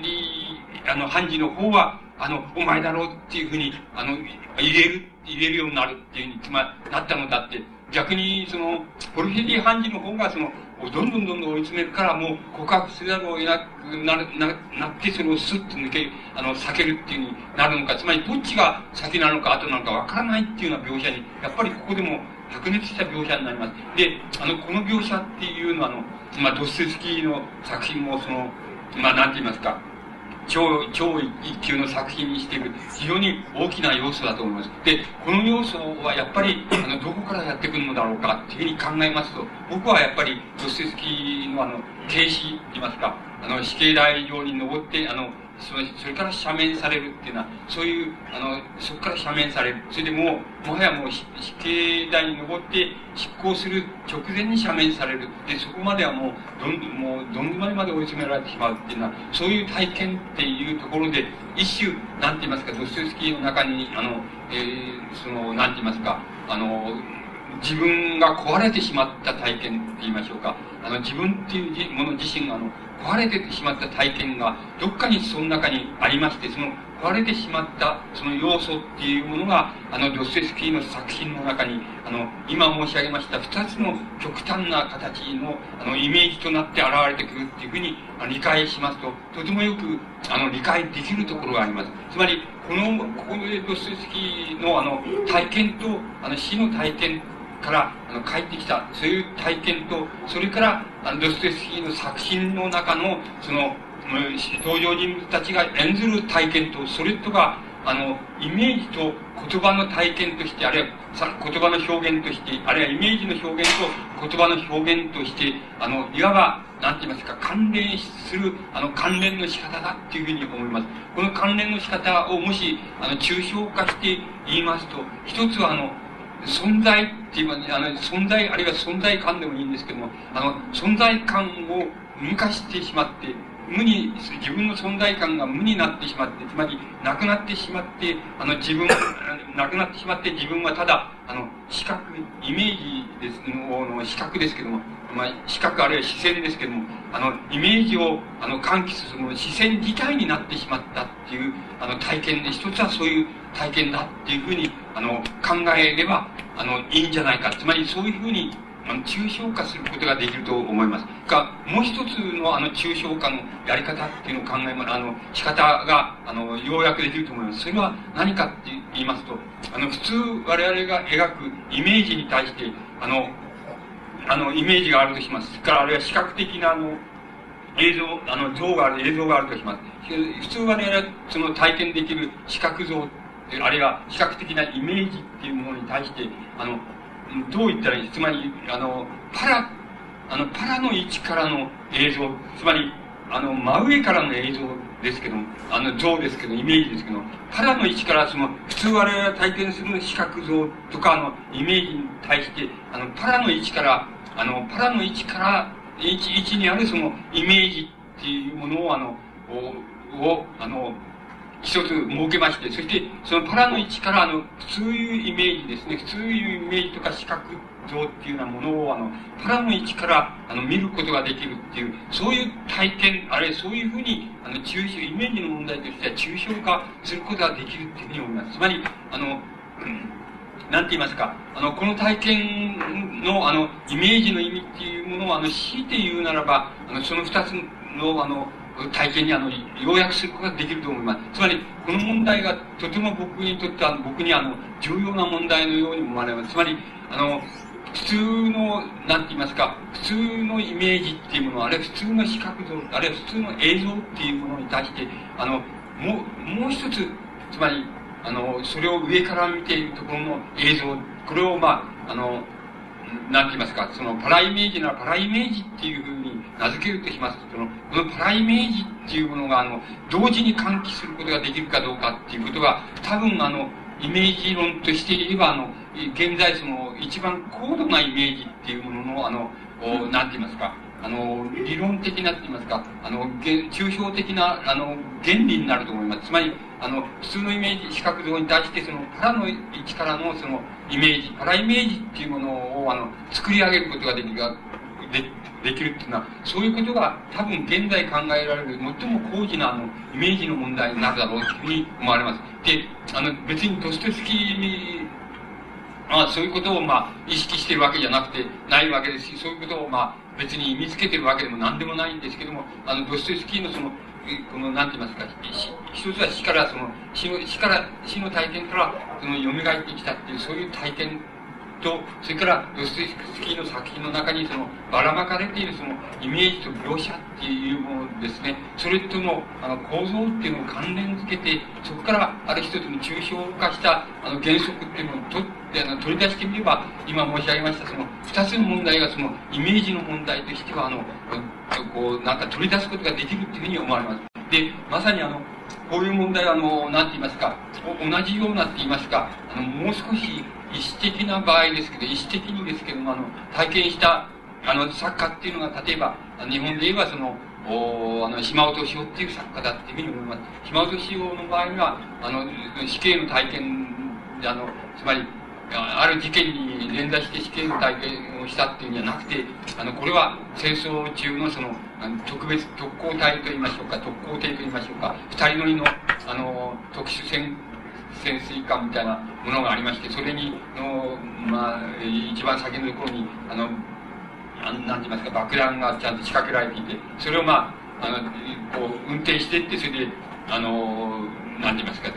あの、判事の方は、あの、お前だろうっていうふうに、あの、入れる、入れるようになるっていうふうに、つまり、なったのだって、逆に、その、ポルフィリー判事の方が、その、どんどんどんどん追い詰めるから、もう告白せざるを得なくなる、な、なって、それをスッと抜け、あの、避けるっていうふうになるのか、つまり、どっちが先なのか後なのかわからないっていうような描写に、やっぱりここでも白熱した描写になります。で、あの、この描写っていうのは、あの、まあ、ドステスキーの作品も、その、まあ、なんて言いますか、超、超一級の作品にしている非常に大きな要素だと思います。で、この要素はやっぱり、あの、どこからやってくるのだろうかっていうふうに考えますと、僕はやっぱり、ドステスキーのあの、停止って言いますか、あの、死刑台上に登って、あの、それそれから赦免されるっていうのは、そういう、あの、そこから赦免される。それでもう、もはやもう死刑台に登って執行する直前に赦免される。で、そこまではもう、どん、もう、どん詰まりまで追い詰められてしまうっていうのは、そういう体験っていうところで、一種、なんて言いますか、ドストエフスキーの中に、あの、えー、その、なんて言いますか、あの、自分が壊れてしまった体験って言いましょうか。あの、自分っていうもの自身が、あの、壊れてしまった体験がどっかにその中にありまして、その壊れてしまったその要素っていうものが、あの、ドステスキーの作品の中に、あの、今申し上げました二つの極端な形の、あの、イメージとなって現れてくるっていうふうに理解しますと、とてもよく、あの、理解できるところがあります。つまり、この、ここでドステスキーの、あの、体験と、あの、死の体験からあの帰ってきた、そういう体験と、それからあのドステスキーの作品の中の、その、登場人物たちが演ずる体験と、それとが、あの、イメージと言葉の体験として、あるいは言葉の表現として、あるいはイメージの表現と言葉の表現として、あの、いわば、なんて言いますか、関連する、あの、関連の仕方だっていうふうに思います。この関連の仕方をもし、あの、抽象化して言いますと、一つは、あの、存在って言いう、あの、存在、あるいは存在感でもいいんですけども、あの、存在感を抜かしてしまって、無に、自分の存在感が無になってしまって、つまり、なくなってしまって、あの、自分、[CLEARS THROAT] なくなってしまって、自分はただ、あの、視覚、イメージですの、視覚ですけども、まあ、視覚あるいは視線ですけども、あの、イメージを、あの、喚起するその視線自体になってしまったっていう、あの、体験で、一つはそういう体験だっていうふうに、あの、考えれば、あの、いいんじゃないか。つまり、そういうふうに、あの、抽象化することができると思います。が、もう一つのあの、抽象化のやり方っていうのを考えま、あの、仕方が、あの、要約できると思います。それは何かって言いますと、あの、普通我々が描くイメージに対して、あの、あの、イメージがあるとします。それから、あるいは視覚的な、あの、映像、あの、像がある、映像があるとします。普通我々は、その体験できる視覚像、あるいは視覚的なイメージっていうものに対して、あの、どう言ったらいい？つまり、あの、パラ、あの、パラの位置からの映像、つまり、あの、真上からの映像ですけど、あの、像ですけど、イメージですけど、パラの位置から、その、普通我々が体験する視覚像とか、あの、イメージに対して、あの、パラの位置から、あの、パラの位置から、位置、位置にあるその、イメージっていうものを、あの、を、あの、一つ設けまして、そして、そのパラの位置から、あの、普通いうイメージですね、普通いうイメージとか視覚像っていうようなものを、あの、パラの位置から、あの、見ることができるっていう、そういう体験、あるいはそういうふうに、あの、抽象、イメージの問題としては抽象化することができるっていうふうに思います。つまり、あの、うんなんて言いますか、あの、この体験の、あの、イメージの意味っていうものを、あの、強いて言うならば、あの、その二つの、あの、体験にあの、要約することができると思います。つまり、この問題がとても僕にとっては、僕にあの、重要な問題のように思われます。つまり、あの、普通の、なんて言いますか、普通のイメージっていうもの、あるいは普通の視覚像、あるいは普通の映像っていうものに対して、あの、もう、もう一つ、つまり、あの、それを上から見ているところの映像、これを、まあ、あの、なんて言いますか、そのパライメージならパライメージっていうふうに名付けるとします。と、その、このパライメージっていうものが、あの、同時に喚起することができるかどうかっていうことが、多分、あの、イメージ論として言えば、あの、現在その、一番高度なイメージっていうものの、あの、なんて言いますか、あの、理論的なって言いますか、あの、抽象的な、あの、原理になると思います。つまり、あの、普通のイメージ、視覚像に対して、その、パラの位置からの、その、イメージ、パライメージっていうものを、あの、作り上げることができる、で、できるっていうのは、そういうことが多分現在考えられる最も高次な、あの、イメージの問題になるだろうというふうに思われます。で、あの、別にドストスキーに、まあ、そういうことを、まあ、意識してるわけじゃなくて、ないわけですし、そういうことを、まあ、別に見つけてるわけでも何でもないんですけども、あの、ドストスキーのその、この、なんて言いますか、一つは死から、その、死の、死から、死の体験から、その、蘇ってきたっていう、そういう体験と、それからドストエフスキーの作品の中にそのばらまかれているそのイメージと描写っていうものですね、それとのあの構造っていうのを関連づけて、そこからある一つの抽象化したあの原則っていうのを取ってあの取り出してみれば、今申し上げましたその二つの問題がそのイメージの問題としては、あの、こう、なんか取り出すことができるっていうふうに思われます。で、まさにあの、こういう問題は、あの、なんて言いますか、同じようなって言いますか、あの、もう少し意思的な場合ですけど、意思的にですけども、あの、体験した、あの、作家っていうのが、例えば、日本で言えば、その、おあの、島尾敏夫っていう作家だっていうふうに思います。島尾敏夫の場合には、あの、死刑の体験、あの、つまり、ある事件に連座して死刑の体験をしたっていうんじゃなくて、あの、これは戦争中のその、あの特別、特攻隊と言いましょうか、特攻艇と言いましょうか、二人乗りの、あの、特殊戦、潜水艦みたいなものがありまして、それに、の、まあ、一番先のところに、あの、なんて言いますか、爆弾がちゃんと仕掛けられていて、それをまあ、あの、こう、運転していって、それで、あの、なんて言いますか、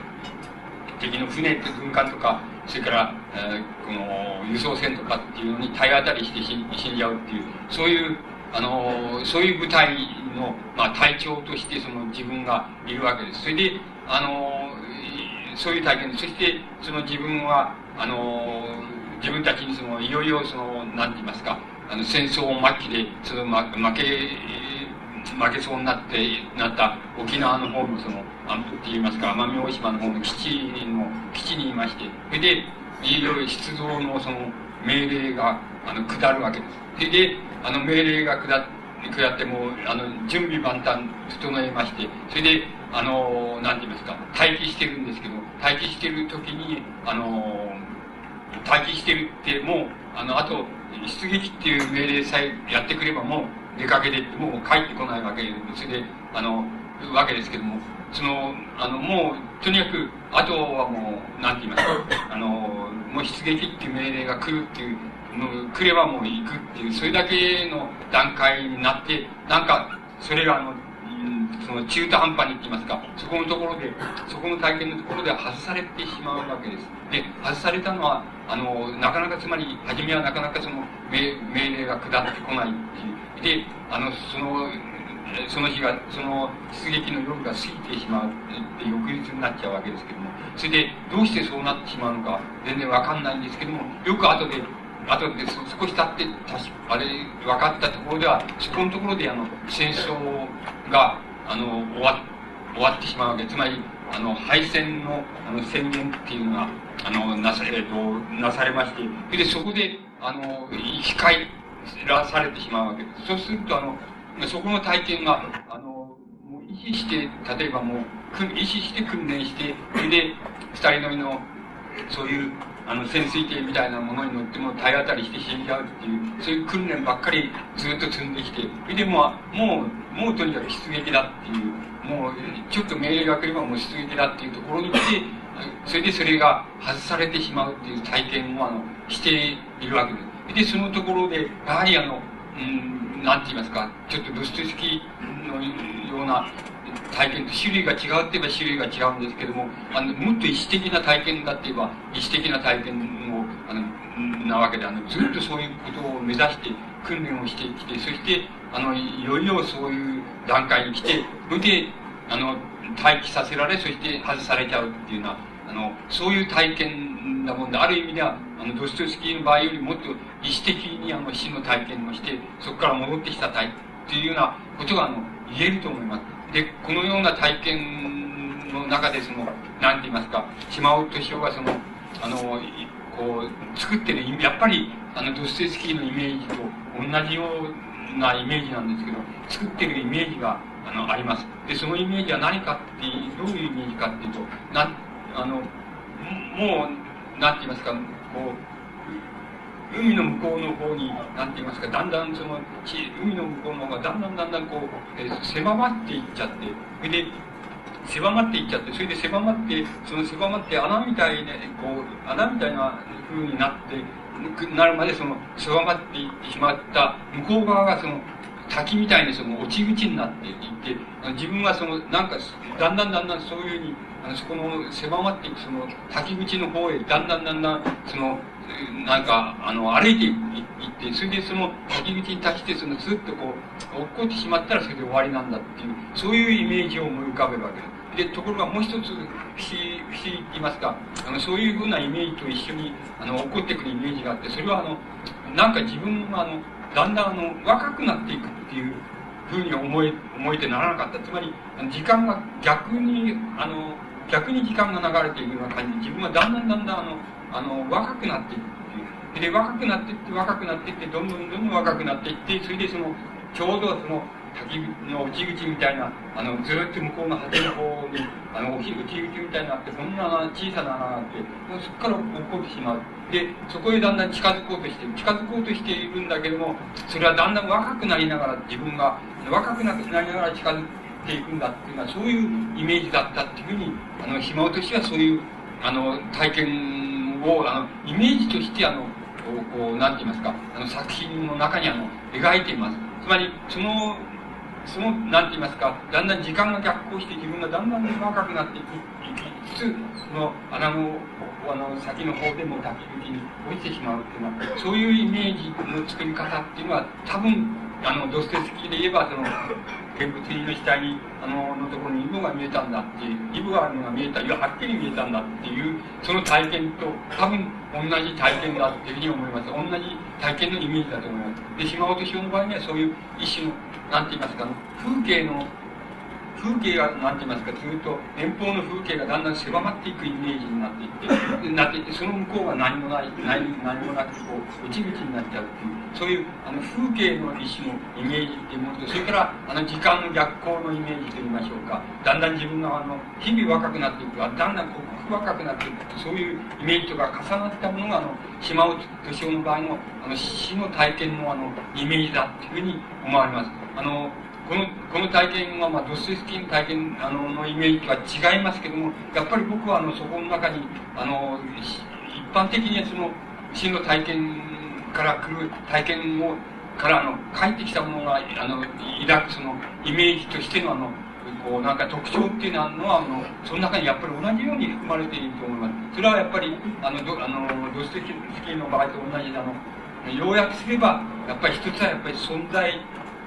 敵の船と軍艦とか、それから、えー、この輸送船とかっていうのに体当たりして死んじゃうっていう、そういう、あのそういう部隊の、まあ、隊長としてその自分がいるわけです。それで、あのそういう体験、そしてその自分は、あの自分たちにその、いよいよその、なんて言いますか、あの戦争末期で、その、ま、負け、負けそうになって、なった沖縄の方のその、あって言いますか、奄美大島の方の基地の、基地にいまして、それで、いろいろ出動のその命令が、あの、下るわけです。それで、あの命令が下って、下ってもあの、準備万端整えまして、それで、あの、なんて言いますか、待機してるんですけど、待機してる時に、あの、待機してるって、もう、あの、あと、出撃っていう命令さえやってくればもう出かけてってもう帰ってこないわけで、それで、あの、わけですけども、その、あの、もう、とにかく、あとはもう、なんて言いますか、あの、もう出撃っていう命令が来るっていう、もう来ればもう行くっていう、それだけの段階になって、なんか、それがあの、その中途半端にって言いますか、そこのところで、そこの体験のところで外されてしまうわけです。で、外されたのは、あの、なかなかつまり、初めはなかなかその命命令が下ってこないっていう。で、あの、その、その日が、その出撃の夜が過ぎてしまうって翌日になっちゃうわけですけども、それでどうしてそうなってしまうのか全然わかんないんですけども、よく後で、後で少し経って、あれ、分かったところでは、そこのところであの、戦争が、あの、終わ、終わってしまうわけ。つまり、あの、敗戦の、あの、宣言っていうのが、あの、なされ、えっと、なされまして、で、そこで、あの、控えらされてしまうわけです。そうすると、あの、そこの体験が、あの、もう意識して、例えばもう、意識して訓練して、それで、二人乗りの、そういう、あの、潜水艇みたいなものに乗っても体当たりして死んじゃうっていう、そういう訓練ばっかりずっと積んできて、それでもう、もう、もうとにかく出撃だっていう、もう、ちょっと命令が来ればもう出撃だっていうところに来て、それでそれが外されてしまうっていう体験を、あの、しているわけです。で、そのところで、やはりあの、うん、なんて言いますか、ちょっとドストエフスキーのような体験と種類が違うって言えば種類が違うんですけども、あの、もっと意思的な体験だって言えば、意思的な体験を、あの、なわけで、あの、ずっとそういうことを目指して訓練をしてきて、そして、あの、いよいよそういう段階に来て、それで、あの、待機させられ、そして外されちゃうっていうような、あの、そういう体験なもんで、ある意味では、あの、ドストエフスキーの場合よりもっと意思的にあの死の体験をして、そこから戻ってきた体っていうようなことがあの言えると思います。で、このような体験の中でその、なんて言いますか、島尾敏夫がその、あの、こう、作ってる、やっぱり、あの、ドストエフスキーのイメージと同じようなイメージなんですけど、作ってるイメージが、あの、あります。で、そのイメージは何かっていう、どういうイメージかっていうと、な、あの、もう、なんて言いますか、こう、海の向こうの方に、なんて言いますか、だんだんその、海の向こうの方がだんだんだんだんこう、えー、狭まっていっちゃって、それで、狭まっていっちゃって、それで狭まって、その狭まって穴みたいね、こう、穴みたいな風になって、なるまでその、狭まっていってしまった向こう側がその、滝みたいにその落ち口になっていって、自分はその、なんか、だんだんだんだんそういうふうに、あのそこの狭まっていくその滝口の方へだんだんだんだんそのなんかあの歩いていってそれでその滝口に達してそのずっとこう落っこってしまったらそれで終わりなんだっていうそういうイメージを思い浮かべるわけです。でところがもう一つ不思議不思議って言いますかあのそういうふうなイメージと一緒にあの起こってくるイメージがあってそれはあのなんか自分はあのだんだんあの若くなっていくっていうふうに思え思えてならなかったつまり時間が逆にあの逆に時間が流れていくような感じで、自分はだんだんだんだんあの、あの、若くなっていく。で、若くなっていって、若くなっていって、どんどんどんどん若くなっていって、それでその、ちょうどその、滝の落ち口みたいな、あの、ずっと向こうの果ての方に、あの、落ち口みたいになって、こんな小さな穴があって、もうそこから落っこってしまう。で、そこへだんだん近づこうとして近づこうとしているんだけども、それはだんだん若くなりながら、自分が若くなりながら近づっていくんだっていうのは、そういうイメージだったっていうふうに、あの、島落としはそういう、あの、体験を、あの、イメージとして、あの、こう、なんて言いますか、あの、作品の中にあの、描いています。つまり、その、その、なんて言いますか、だんだん時間が逆行して自分がだんだん若くなっていく、いきつつ、その穴の、あの、先の方でも滝口に落ちてしまうっていうのは、そういうイメージの作り方っていうのは、多分、あの、ドステスキーで言えば、その、見物人の額に、あの、のところにイブが見えたんだっていう、イブがあるのが見えた、いや、はっきり見えたんだっていう、その体験と、多分、同じ体験だっていうふうに思います。同じ体験のイメージだと思います。で、島本師の場合には、そういう一種の、なんて言いますか、風景の風景が、なんて言いますか、ずっと遠方の風景がだんだん狭まっていくイメージになっていって、なっていって、その向こうが何もない、何何もなく、こう、落ち口になっちゃうっていう、そういう、あの、風景の一種のイメージっていうものと、それから、あの、時間の逆行のイメージといいましょうか、だんだん自分が、あの、日々若くなっていく、だんだん刻々若くなっていく、そういうイメージとか重なったものが、あの、島尾敏夫の場合の、あの、死の体験の、あの、イメージだっていうふうに思われます。あの、この、この体験は、まあ、ドステスキーの体験、あの、のイメージとは違いますけども、やっぱり僕は、あの、そこの中に、あの、一般的にその、死の体験から来る体験を、から、あの、帰ってきたものが、あの、抱くその、イメージとしての、あの、こう、なんか特徴っていうのは、あの、その中にやっぱり同じように含まれていると思います。それはやっぱり、あの、どあのドステスキーの場合と同じあの、要約すれば、やっぱり一つはやっぱり存在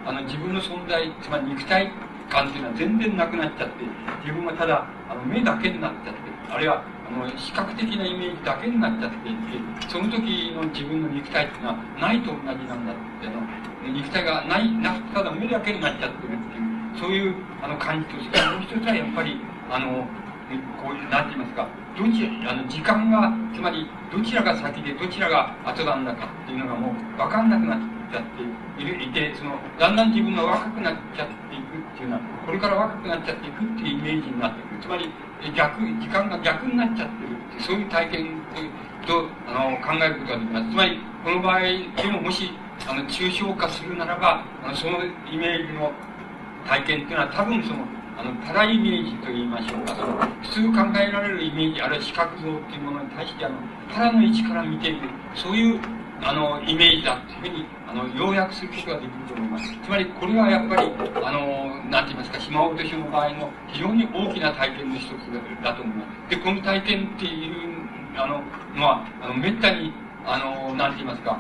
あの自分の存在つまり肉体感っていうのは全然なくなっちゃって自分はただあの目だけになっちゃってあるいはあの視覚的なイメージだけになっちゃっていてその時の自分の肉体っていうのはないと同じなんだっての肉体がないなただ目だけになっちゃってるっていうそういうあの感じとそれからもう一つはやっぱりあのこういう何て言いますかどちあの時間がつまりどちらが先でどちらが後なんだかっていうのがもう分かんなくなって。ちゃっているいてそのだんだん自分が若くなっちゃっていくっていうのはこれから若くなっちゃっていくっていうイメージになっていくつまり逆時間が逆になっちゃってるってそういう体験とあの考えることができますつまりこの場合でももしあの抽象化するならばあのそのイメージの体験っていうのは多分そのあのパライメージと言いましょうか。その普通考えられるイメージあるいは視覚像っていうものに対してあのパラの位置から見ている。そういうあのイメージだっていうふうにあの要約することができると思いますつまりこれはやっぱりあのなんて言いますか島落としの場合の非常に大きな体験の一つだと思いますでこの体験っていうあのまああのめったにあのなんて言いますか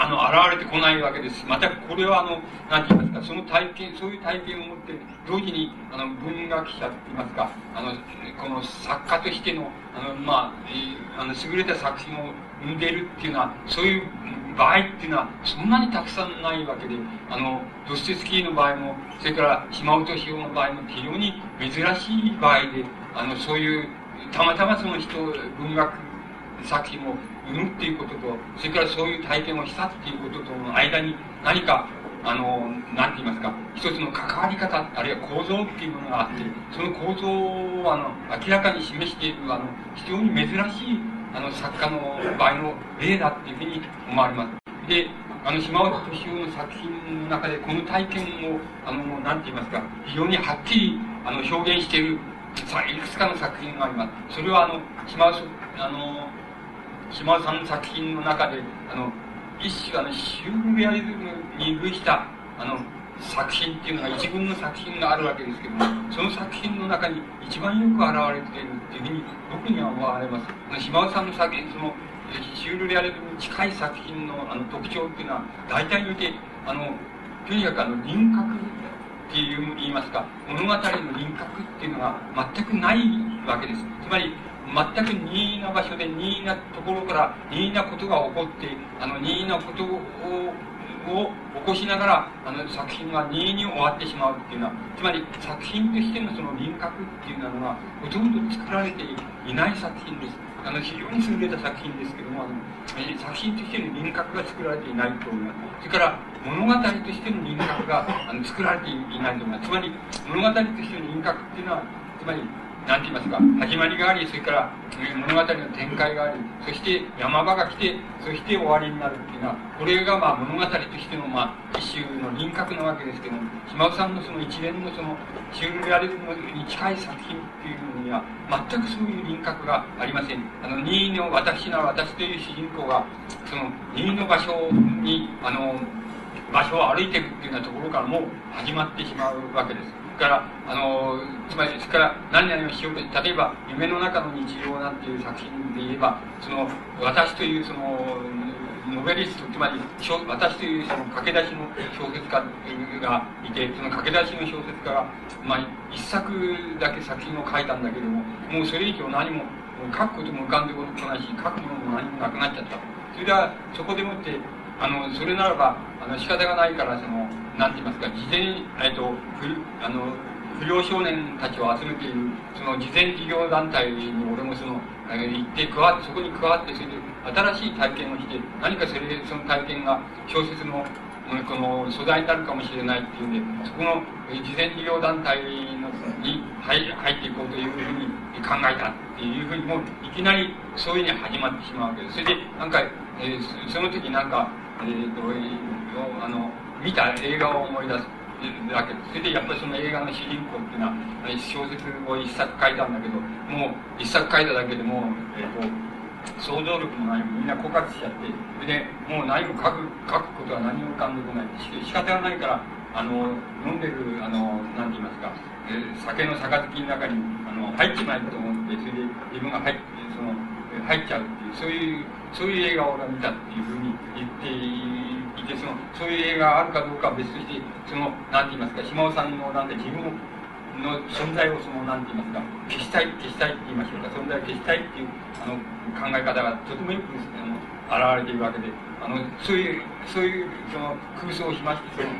あの、現れてこないわけです。また、これは、あの、なんて言いますか、その体験、そういう体験を持って、同時に、あの、文学者って言いますか、あの、この作家としての、あの、まあ、あの、優れた作品を生んでるっていうのは、そういう場合っていうのは、そんなにたくさんないわけで、あの、ドステスキーの場合も、それから島尾敏夫の場合も非常に珍しい場合で、あの、そういう、たまたまその人、文学作品を生むっていうことと、それからそういう体験をしたっていうこととの間に何か、あの、なんて言いますか、一つの関わり方、あるいは構造っていうものがあって、その構造を、あの、明らかに示している、あの、非常に珍しい、あの、作家の場合の例だっていうふうに思われます。で、あの、島本敏夫の作品の中で、この体験を、あの、なんて言いますか、非常にはっきり、あの、表現している、さいくつかの作品があります。それは、あの、島本、あの、島尾さんの作品の中で、あの、一種あの、シュールレアリズムに類した、あの、作品っていうのが一群の作品があるわけですけども、その作品の中に一番よく現れているっていうふうに僕には思われます。島尾さんの作品、その、シュールレアリズムに近い作品のあの特徴っていうのは、大体において、あの、とにかくあの、輪郭っていう言いますか、物語の輪郭っていうのが全くないわけです。つまり、全く任意な場所で任意なところから任意なことが起こってあの任意なことをを起こしながら、あの作品が任意に終わってしまうっていうのは、つまり作品としてのその輪郭っていうのは、ほとんど作られていない作品です。あの、非常に優れた作品ですけども、あの、作品としての輪郭が作られていないと思います。それから、物語としての輪郭があの作られていないと思います。つまり、物語としての輪郭っていうのは、つまり、なんて言いますか、始まりがあり、それから物語の展開があり、そして山場が来て、そして終わりになるっていうのは、これがまあ物語としてのまあ一種の輪郭なわけですけども、島尾さんのその一連のそのシュールアリズムに近い作品っていうのには、全くそういう輪郭がありません。あの、任意の私なら私という主人公が、その任意の場所に、あの、場所を歩いていくっていうようなところからもう始まってしまうわけです。から、あの、つまり、それから何々をしようと、例えば、夢の中の日常なんていう作品で言えば、その、私というその、ノベリスト、つまり、私というその駆け出しの小説家がいて、その駆け出しの小説家が、まあ、一作だけ作品を書いたんだけども、もうそれ以上何も、書くことも浮かんでこないし、書くものも何もなくなっちゃった。それでは、そこでもって、あの、それならば、あの、仕方がないから、その、なんて言いますか、事前、えっと、あの、不良少年たちを集めている、その、事前事業団体に俺もその、え行って加わって、そこに加わって、それで、新しい体験をして、何かそれで、その体験が小説の、この素材になるかもしれないっていうんで、そこの事前事業団体のに入入っていこうというふうに考えたっていうふうに、もういきなりそういうふうに始まってしまうわけです。それで、なんか、えー、その時なんか、えっ、ー、と、あの、見た映画を思い出すわけ。それでやっぱりその映画の主人公っていうのは、小説を一作書いたんだけど、もう一作書いただけでも、えっ、ー、と、想像力もないみんな枯渇しちゃって、それで、もう何も書く、書くことは何も浮かんでこないし。仕方がないから、あの、飲んでる、あの、なんて言いますか、えー、酒の杯の中に、あの、入っちまえと思って、それで自分が入って、その、入っちゃうっていう、そういう、そういう映画を俺は見たっていうふうに言っていて、その、そういう映画があるかどうかは別として、その、なんて言いますか、島尾さんの、なんて自分の存在をその、なんて言いますか、消したい、消したいって言いましょうか、存在を消したいっていう、あの、考え方がとてもよく、あの、現れているわけで、あの、そういう、そういう、その、空想をしまして、その、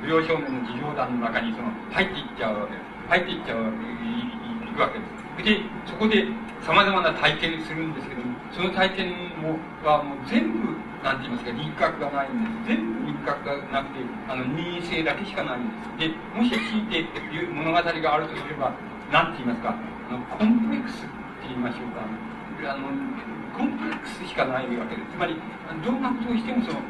不良少年の事業団の中に、その、入っていっちゃうわけです。入っていっちゃうわけです。で、そこで様々な体験するんですけども、その体験もはもう全部、なんて言いますか、輪郭がないんです。全部輪郭がなくて、あの、任意性だけしかないんです。で、もし強いていう物語があるとすれば、なんて言いますか、あの、コンプレックスって言いましょうか。あの、コンプレックスしかないわけです。つまり、どんなことをしてもその、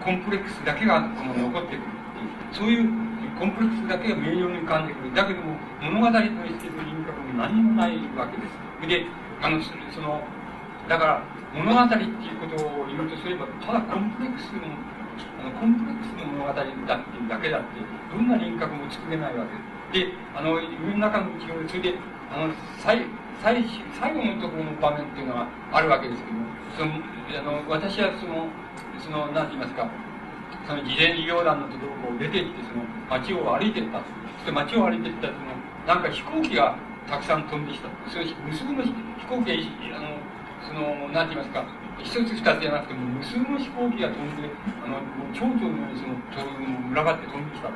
コンプレックスだけがこの残ってくるっていう、そういうコンプレックスだけが明瞭に浮かんでくる。だけども、物語としての輪郭も何もないわけです。で、あの、その、だから、物語っていうことを言うとすれば、ただコンプレックスの、あの、コンプレックスの物語だっていうだけだって、どんな輪郭も作れないわけで。あの、世の中のうちを、それで、あの、最、最最後のところの場面っていうのはあるわけですけども、その、あの、私はその、その、なんて言いますか、その事前事業団のところを出て行って、その街を歩いていった。そして街を歩いていったその、なんか飛行機がたくさん飛んできた。それ無数の飛行機が、あの、その、なんて言いますか、一つ二つじゃなくても無数の飛行機が飛んで、あの、蝶々のようにその、群がって飛んできたっ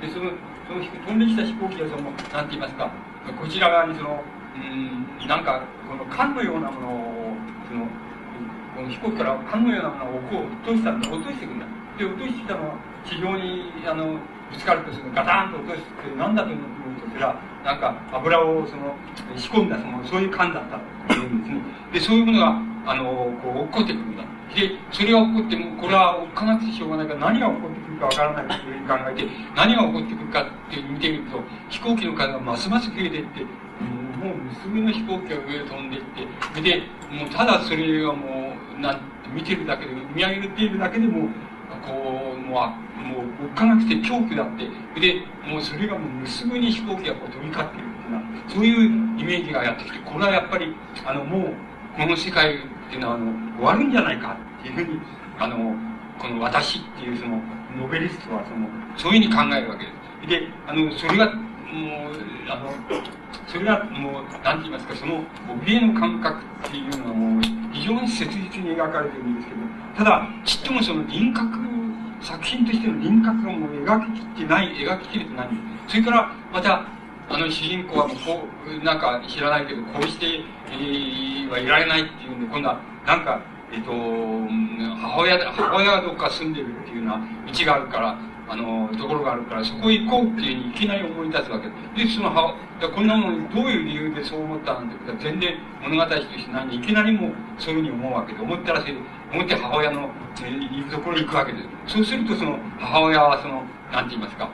て。で、その、その飛んできた飛行機がその、なんて言いますか、こちら側にその、うん、なんか、この缶のようなものを、その、この飛行機から缶のようなものをこう落としたんだ、落としていくんだ。で落としてきたのは地上にあのぶつかるとするガタンと落として何だと思うとすらなんか油をその仕込んだそのそういう缶だったというんですね。でそういうものがあのこう落っこってくるんだ。でそれが起こってもこれはおっかなくてしょうがないから何が起こってくるかわからないというふうに考えて何が起こってくるかって見てみると飛行機の数がますます増えていってもう娘の飛行機が上を飛んでいってでもうただそれがもうなん見てるだけで見上げているだけでもこう、もう、もう、おっかなくて恐怖だって。で、もうそれがもう無数に飛行機がこう飛び交ってるっていうのは、そういうイメージがやってきて、これはやっぱり、あの、もう、この世界っていうのは、あの、終わるんじゃないかっていうふうに、あの、この私っていうその、ノベリストはその、そういうふうに考えるわけです。で、あの、それが、もう、あの、それがもう、なんて言いますか、その、怯えの感覚っていうのはもう、非常に切実に描かれてるんですけど、ただ、ちっともその輪郭作品としての輪郭がもう描ききってない、描ききれてない。それから、また、あの主人公はもうこう、なんか知らないけど、こうして、えー、はいられないっていうんで、今度は、なんか、えっ、ー、と、母親、母親がどっか住んでるっていうような道があるから、あの、ところがあるから、そこ行こうっていうにいきなり思い出すわけで。で、その母、こんなものどういう理由でそう思ったんてことは、全然物語として何いきなりもそういうふうに思うわけで、思ったらしい、思って母親の、えー、いるところに行くわけです。そうすると、その、母親はその、なんて言いますか、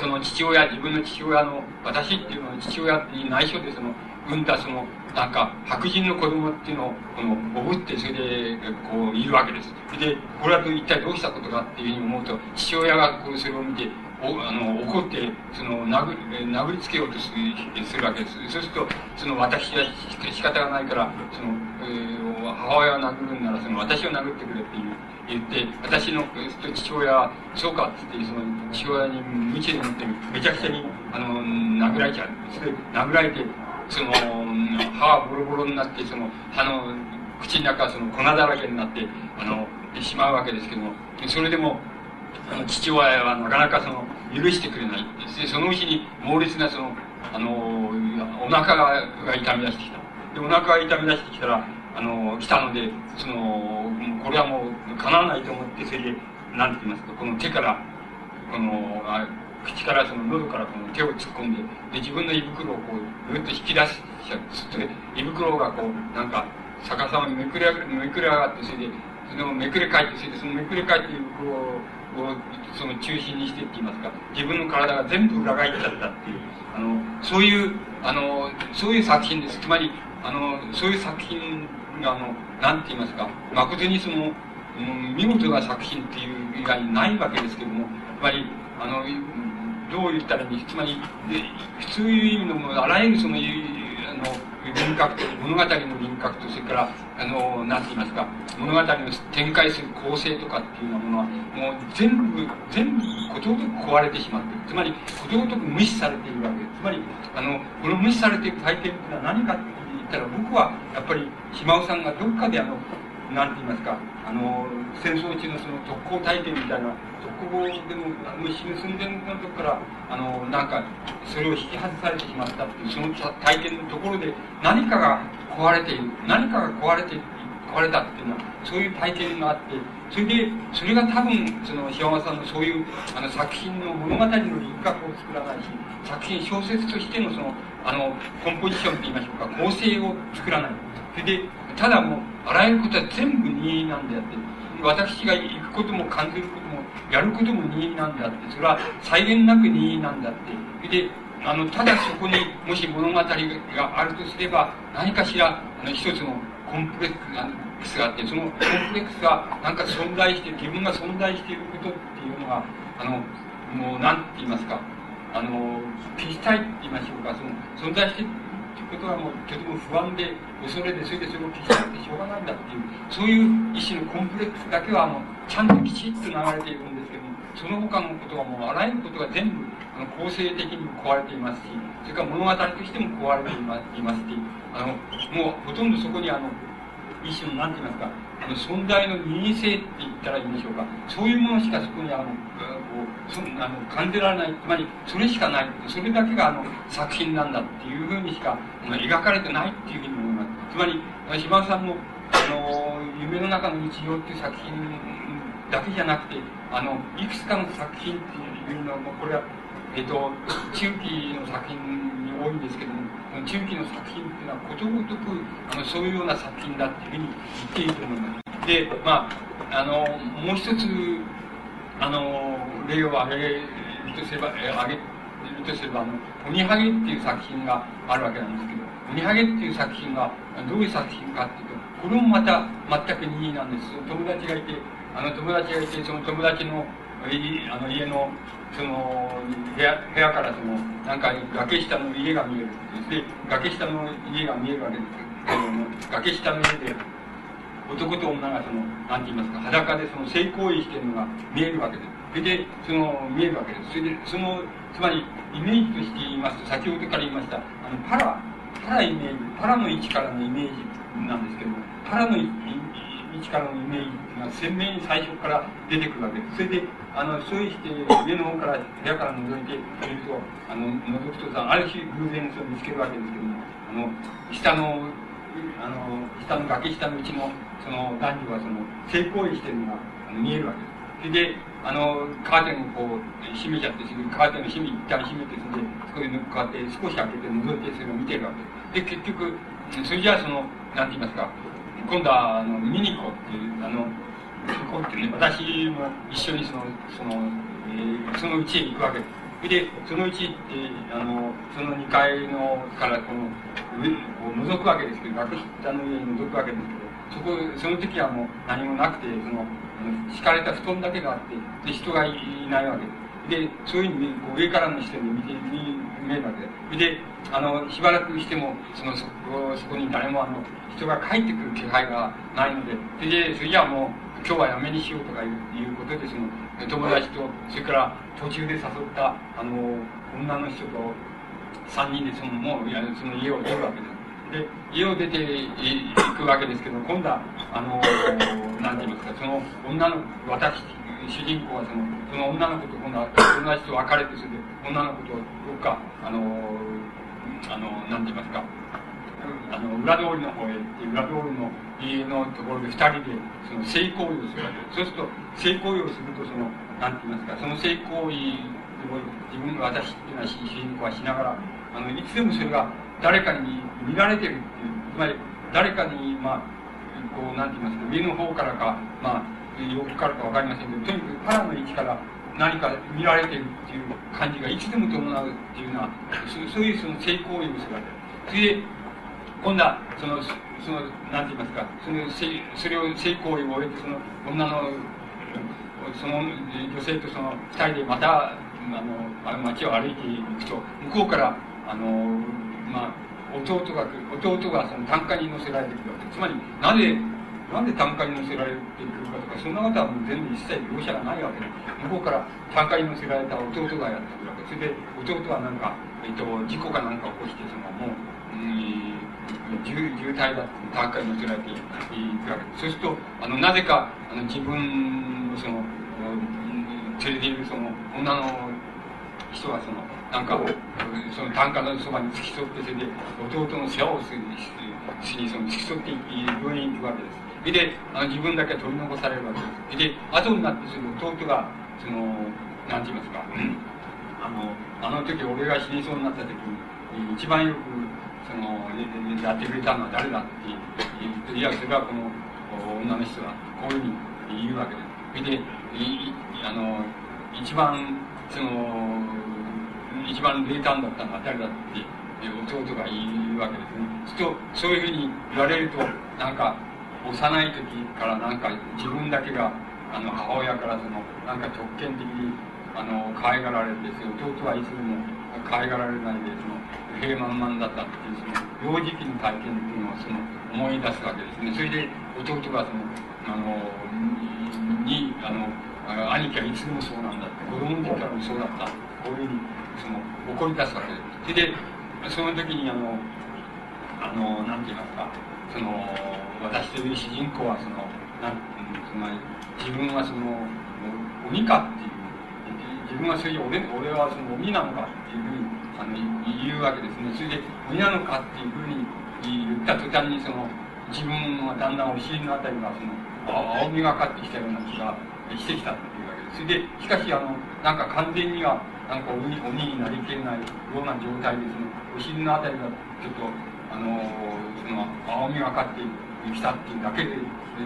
その父親、自分の父親の、私っていうのは父親に内緒でその、産んだその、なんか、白人の子供っていうのを、この、おぶって、それで、こう、いるわけです。で、これは一体どうしたことかっていうふうに思うと、父親がこう、それを見て、おあの怒ってその殴殴りつけようとするわけですそうするとその私は仕方がないからその、えー、母親を殴るんならその私を殴ってくれっていう言って私の父親はそうかっつってその父親に無知でもってめちゃくちゃにあの殴られちゃうそれで殴られてその歯はボロボロになってその歯の口の中はその粉だらけになってあのしまうわけですけども。それでもあの父親はなかなかその許してくれないでそのうちに猛烈なそのあのお腹が痛み出してきた。でお腹が痛み出してきたらあの来たのでそのこれはもうかなわないと思ってそれで何て言いますかこの手からこの口からその喉からこの手を突っ込んでで自分の胃袋をこうぐっと引き出しちゃって胃袋がこうなんか逆さまにめくれめくれ上がってそれでそれをめくれ返ってそれでそのめくれ返って胃袋をその中心にしてって言いますか自分の体が全部裏返っちゃったっていうあのそういうあのそういう作品ですつまりあのそういう作品あのなんて言いますか誠にその、うん、見事な作品っていう以外にないわけですけどもやっぱりあのどう言ったらいいつまり普通いう意味のもあらゆるそのあの輪郭と物語の輪郭とそれからあの何て言いますか物語の展開する構成とかっていうようなものはもう全部全部ことごとく壊れてしまってる。つまりことごとく無視されているわけ。ですつまりあのこの無視されている体験っていうのは何かって言ったら僕はやっぱり島尾さんがどっかであの何て言いますかあの戦争中のその特攻体験みたいな特攻でも死ぬ寸前のとこからあのなんかそれを引き外されてしまったっていうその体験のところで何かが壊れている何かが壊れて壊れたっていうのはそういう体験があってそれでそれが多分その島間さんのそういうあの作品の物語の輪郭を作らないし作品小説としてのそのあのコンポジションといいましょうか構成を作らないそれでただもうあらゆることは全部任意なんであって私が行くことも感じることもやることも任意なんであってそれは際限なく任意なんだってそれであのただそこにもし物語があるとすれば何かしらあの一つのコンプレックスがあってそのコンプレックスがなんか存在して自分が存在していることっていうのがあのもう何て言いますかあの消したいって言いましょうか。その存在してことはもうとても不安で恐れでそれでそれを消したってしょうがないんだっていうそういう一種のコンプレックスだけはもうちゃんときちっと流れているんですけどもその他のことはもうあらゆることが全部あの構成的にも壊れていますしそれから物語としても壊れていますしあのもうほとんどそこにあの一種の何て言いますかあの存在の任意性って言ったらいいんでしょうか。そういうものしかそこにあのこうそあの感じられない。つまりそれしかない。それだけがあの作品なんだっていうふうにしかあ描かれてないっていうふうに思います。つまり島田さんのあの夢の中の日常っていう作品だけじゃなくてあのいくつかの作品っていうのもこれはえっ、と中期の作品多いんですけども中期の作品っていうのはことごとくあのそういうような作品だっていうふうに言っていいと思いますでまああのもう一つあの例を挙げるとすれば挙げるとすればあの「鬼ハゲ」っていう作品があるわけなんですけど「鬼ハゲ」っていう作品がどういう作品かっていうとこれもまた全く任意なんです。友達がいてあの友達がいてその友達のあの家のその部屋部屋からそのなんか崖下の家が見えるで崖下の家が見えるわけですけども崖下の家で男と女がその何て言いますか裸でその性行為してるのが見えるわけですそれでその見えるわけです。それでそのつまりイメージとして言いますと先ほどから言いましたあのパラパライメージパラの位置からのイメージなんですけどもパラの位位置からのイメージっていうのは鮮明に最初から出てくるわけです。それで、あの、そうして上の方から、部屋から覗いてみると、あの、覗くとさ、ある種偶然それを見つけるわけですけども、あの、下の、あの、下の崖下のうちの、その男女はその、性行為してるのがあの見えるわけです。それで、あの、カーテンをこう、閉めちゃって、すぐカーテンを閉め、一旦閉めて、それで、そこでこうやって少し開けて覗いて、それを見てるわけです。で、結局、それじゃあその、なんて言いますか、今度は、あの、ミニコっていう、あの、こうってね、私も一緒にその、その、えー、そのうちへ行くわけです。で、そのうちって、あの、その2階のからこの上を覗くわけですけど、学下の上に覗くわけですけど、そこ、その時はもう何もなくて、その、敷かれた布団だけがあって、で、人がいないわけです。で、そういうふうにこう上からの視点で見て、見えるわけで。で、あの、しばらくしても、その、そこ、そこに誰もあの、人が帰ってくる気配がないので、で、それじゃあもう、今日はやめにしようとかいうことで、その、友達と、それから途中で誘った、あの、女の人と3人でその、もう、いやその家を出るわけです。で、家を出ていくわけですけど、今度は、あの、なんて言いますか、その女の、私、主人公はその、その女の子と今度は友達と別れて、それで女の子とどっか、あの、あの、なんて言いますか、あの、裏通りの方へって、裏通りの家のところで二人で、その性行為をするわけです。そうすると、性行為をすると、その、なんて言いますか、その性行為を自分が私っていうのは主人公はしながら、あの、いつでもそれが誰かに見られてるっていう、つまり、誰かに、まあ、こう、なんて言いますか、上の方からか、まあ、横からかわかりませんけど、とにかく腹の位置から何か見られてるっていう感じがいつでも伴うっていうのは、そういうその性行為をするわけです。それで、今度は、その、その、なんて言いますか、その、それを性行為を終えて、その、女の、その女性とその二人でまた、あの、街を歩いていくと、向こうから、あの、まあ、弟が、弟がその単価に乗せられてくるわけ。つまり、なぜ、なんで単価に乗せられてくるかとか、そんなことはもう全部一切描写がないわけで、向こうから単価に乗せられた弟がやってくるわけ。それで、弟はなんか、えっと、事故かなんか起こして、その、もう、渋渋滞だ単価に乗せられていくわけです。そうすると、あの、なぜか、あの、自分のその、連れているその、女の人はその、なんか、その単価のそばに付き添って、それで、弟の世話をするしに、その、付き添ってい病院に行くわけです。それで、あの、自分だけは取り残されるわけです。それで、後になって、その、弟が、その、なんて言いますか、あの、あの時俺が死にそうになった時に、一番よく、その、やってくれたのは誰だって言って、いや、それはこの女の人だ。こういうふうに言うわけです。それで、あの、一番、その、一番冷淡だったのは誰だって弟が言うわけですね。すると、そういうふうに言われると、なんか、幼い時からなんか自分だけが、あの、母親からその、なんか特権的に、あの、可愛がられて、弟はいつでも可愛がられないで、その、平満々だったっていうその幼児期の体験っていうのをその思い出すわけですね。それで弟がそのあのにあの兄貴はいつでもそうなんだって子供の時からもそうだった。こういうふうにその怒り出すわけです。それでその時にあのあのなんて言いますか。その私という主人公はそのなんつまり自分はその鬼かっていう自分はそういう俺俺はその鬼なのかっていうふうにあの言うわけですね。それで鬼なのかっていうふうに言った途端にその自分はだんだんお尻のあたりがその青みがかってきたような気がしてきたっていうわけです。それでしかしあのなんか完全にはなんか鬼鬼になりきれないような状態でそのお尻のあたりがちょっとあのその青みがかってきたっていうだけで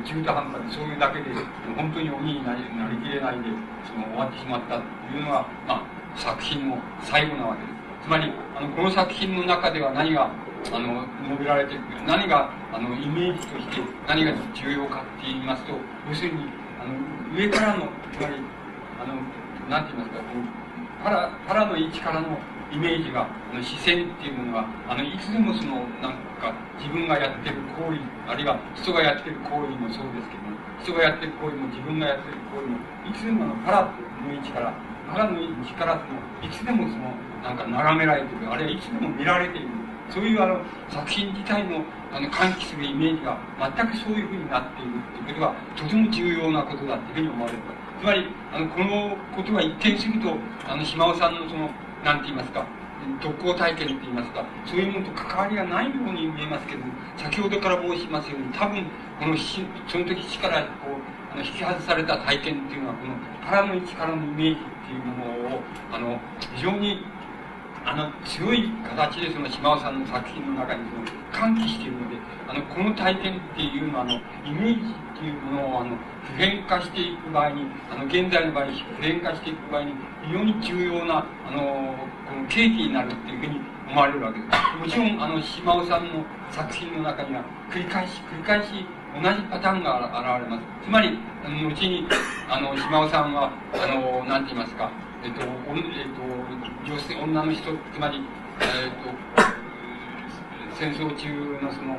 中途半端でそういうだけで本当に鬼になりなりきれないでその終わってしまったっていうのが、まあ、作品の最後なわけです。つまりあのこの作品の中では何があの述べられている何があのイメージとして何が重要かって言いますと要するにあの上からのつまりあのなんて言いますかこうパラパラの位置からのイメージがあの視線っていうものがあのいつでもそのなんか自分がやってる行為あるいは人がやってる行為もそうですけど人がやってる行為も自分がやってる行為もいつでものパラの位置からパラの位置からそのいつでもそのなんか眺められてる、あるいはいつでも見られている。そういうあの作品自体のあの喚起するイメージが全くそういうふうになっているということがとても重要なことだというふうに思われる。つまりあのこのことが一見するとあの島尾さんのそのなんて言いますか特攻体験って言いますかそういうものと関わりがないように見えますけど先ほどから申しますように多分このその時死からこうあの引き外された体験っていうのはこの腹の位置からのイメージっていうものをあの非常にあの強い形でその島尾さんの作品の中にその喚起しているのであのこの体験っていうのはあのイメージっていうものをあの普遍化していく場合にあの現在の場合に普遍化していく場合に非常に重要なあのこの契機になるっていうふうに思われるわけです。もちろんあの島尾さんの作品の中には繰り返し繰り返し同じパターンが現れます。つまり、後に、あの、島尾さんは、あの、なんて言いますか、えっと、えっと、女性、女の人、つまり、えっと、戦争中のその、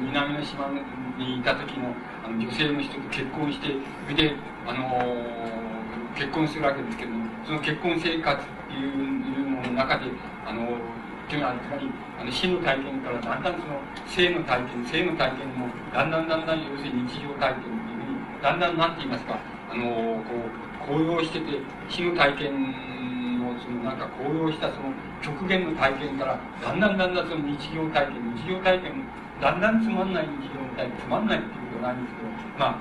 南の島にいた時のあの女性の人と結婚して、それで、あの結婚するわけですけども、その結婚生活っていうのの中で、あのっていうのは、つまり、あの死の体験からだんだんその生の体験、生の体験も、だんだんだんだん要するに日常体験っていうふうに、だんだんなんて言いますか、あのこう、高揚してて、死の体験の、そのなんか高揚したその極限の体験から、だんだんだんだんその日常体験、日常体験も、だんだんつまんない日常体験、つまんないっていうことはないんですけど、まあ、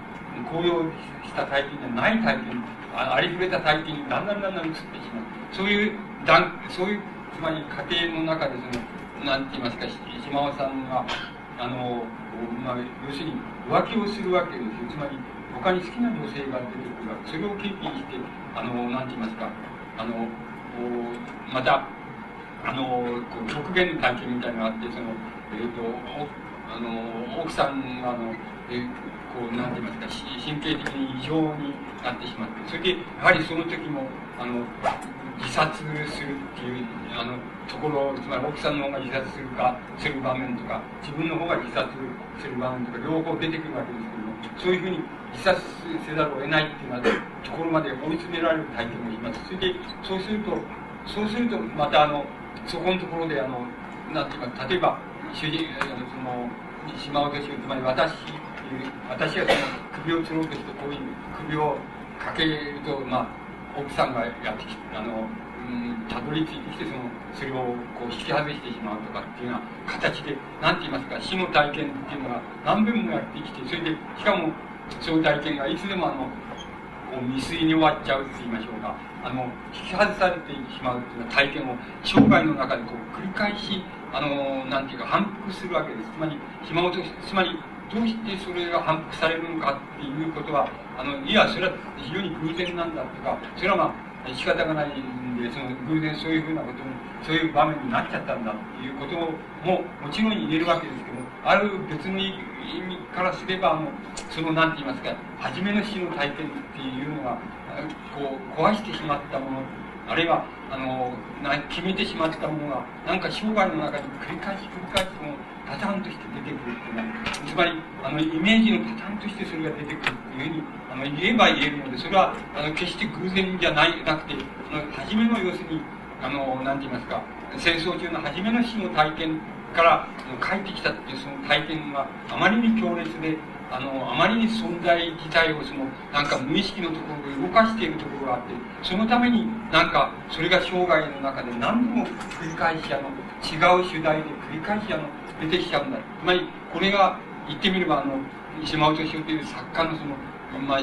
高揚した体験じゃない体験、ありふれた体験にだんだんだんだん移ってしまう。そういう、だんそういうつまり家庭の中でその、なんて言いますか、島尾さんが、あの、まあ、要するに浮気をするわけですよ。つまり、他に好きな女性が出てくるわけ。それを経験して、あの、なんて言いますか、あの、また、あの、極限の体験みたいなのがあって、その、え、ー、と、あの、奥さんが、あの、えこう、なんて言いますか、神経的に異常になってしまって、それで、やはりその時も、あの、自殺するっていうあのところつまり奥さんの方が自殺するかする場面とか自分の方が自殺する場面とか両方出てくるわけですそういうふうに自殺せざるを得ないっていうようなところまで追い詰められる体験もします。それでそうするとそうするとまたあのそこのところであのなんていうか例えば主人その島落としつまり私私がその首を吊ろうとしてこういう首をかけるとまあ奥さんがやってきてあのたどり着いてきてそのそれをこう引き外してしまうとかっていうような形で何て言いますか死の体験っていうのが何遍もやってきてそれでしかもそういう体験がいつでもあのこう未遂に終わっちゃうって言いましょうか。あの引き外されてしまうっていうような体験を生涯の中でこう繰り返しあのなんていうか反復するわけです。つまり暇をつまりどうしてそれが反復されるのかっていうことはあのいやそれは非常に偶然なんだとかそれはまあ仕方がないんでその偶然そういうふうなことにそういう場面になっちゃったんだっていうことももちろん言えるわけですけどある別の意味からすればあのその何て言いますか初めの死の体験っていうのがこう壊してしまったものあるいはあの決めてしまったものがなんか生涯の中に繰り返し繰り返しそのパターンとして出てくる。っていうのはつまりあのイメージのパターンとしてそれが出てくるっていうふうにあの言えば言えるのでそれはあの決して偶然じゃないなくてあの初めの要するにあの何て言いますか戦争中の初めの死の体験から帰ってきたっていうその体験はあまりに強烈であのあまりに存在自体をそのなんか無意識のところで動かしているところがあってそのためになんかそれが生涯の中で何度も繰り返しあの違う主題で繰り返しあの出てきちゃうんだつまりこれが言ってみればあの島尾敏夫という作家のそのまあ、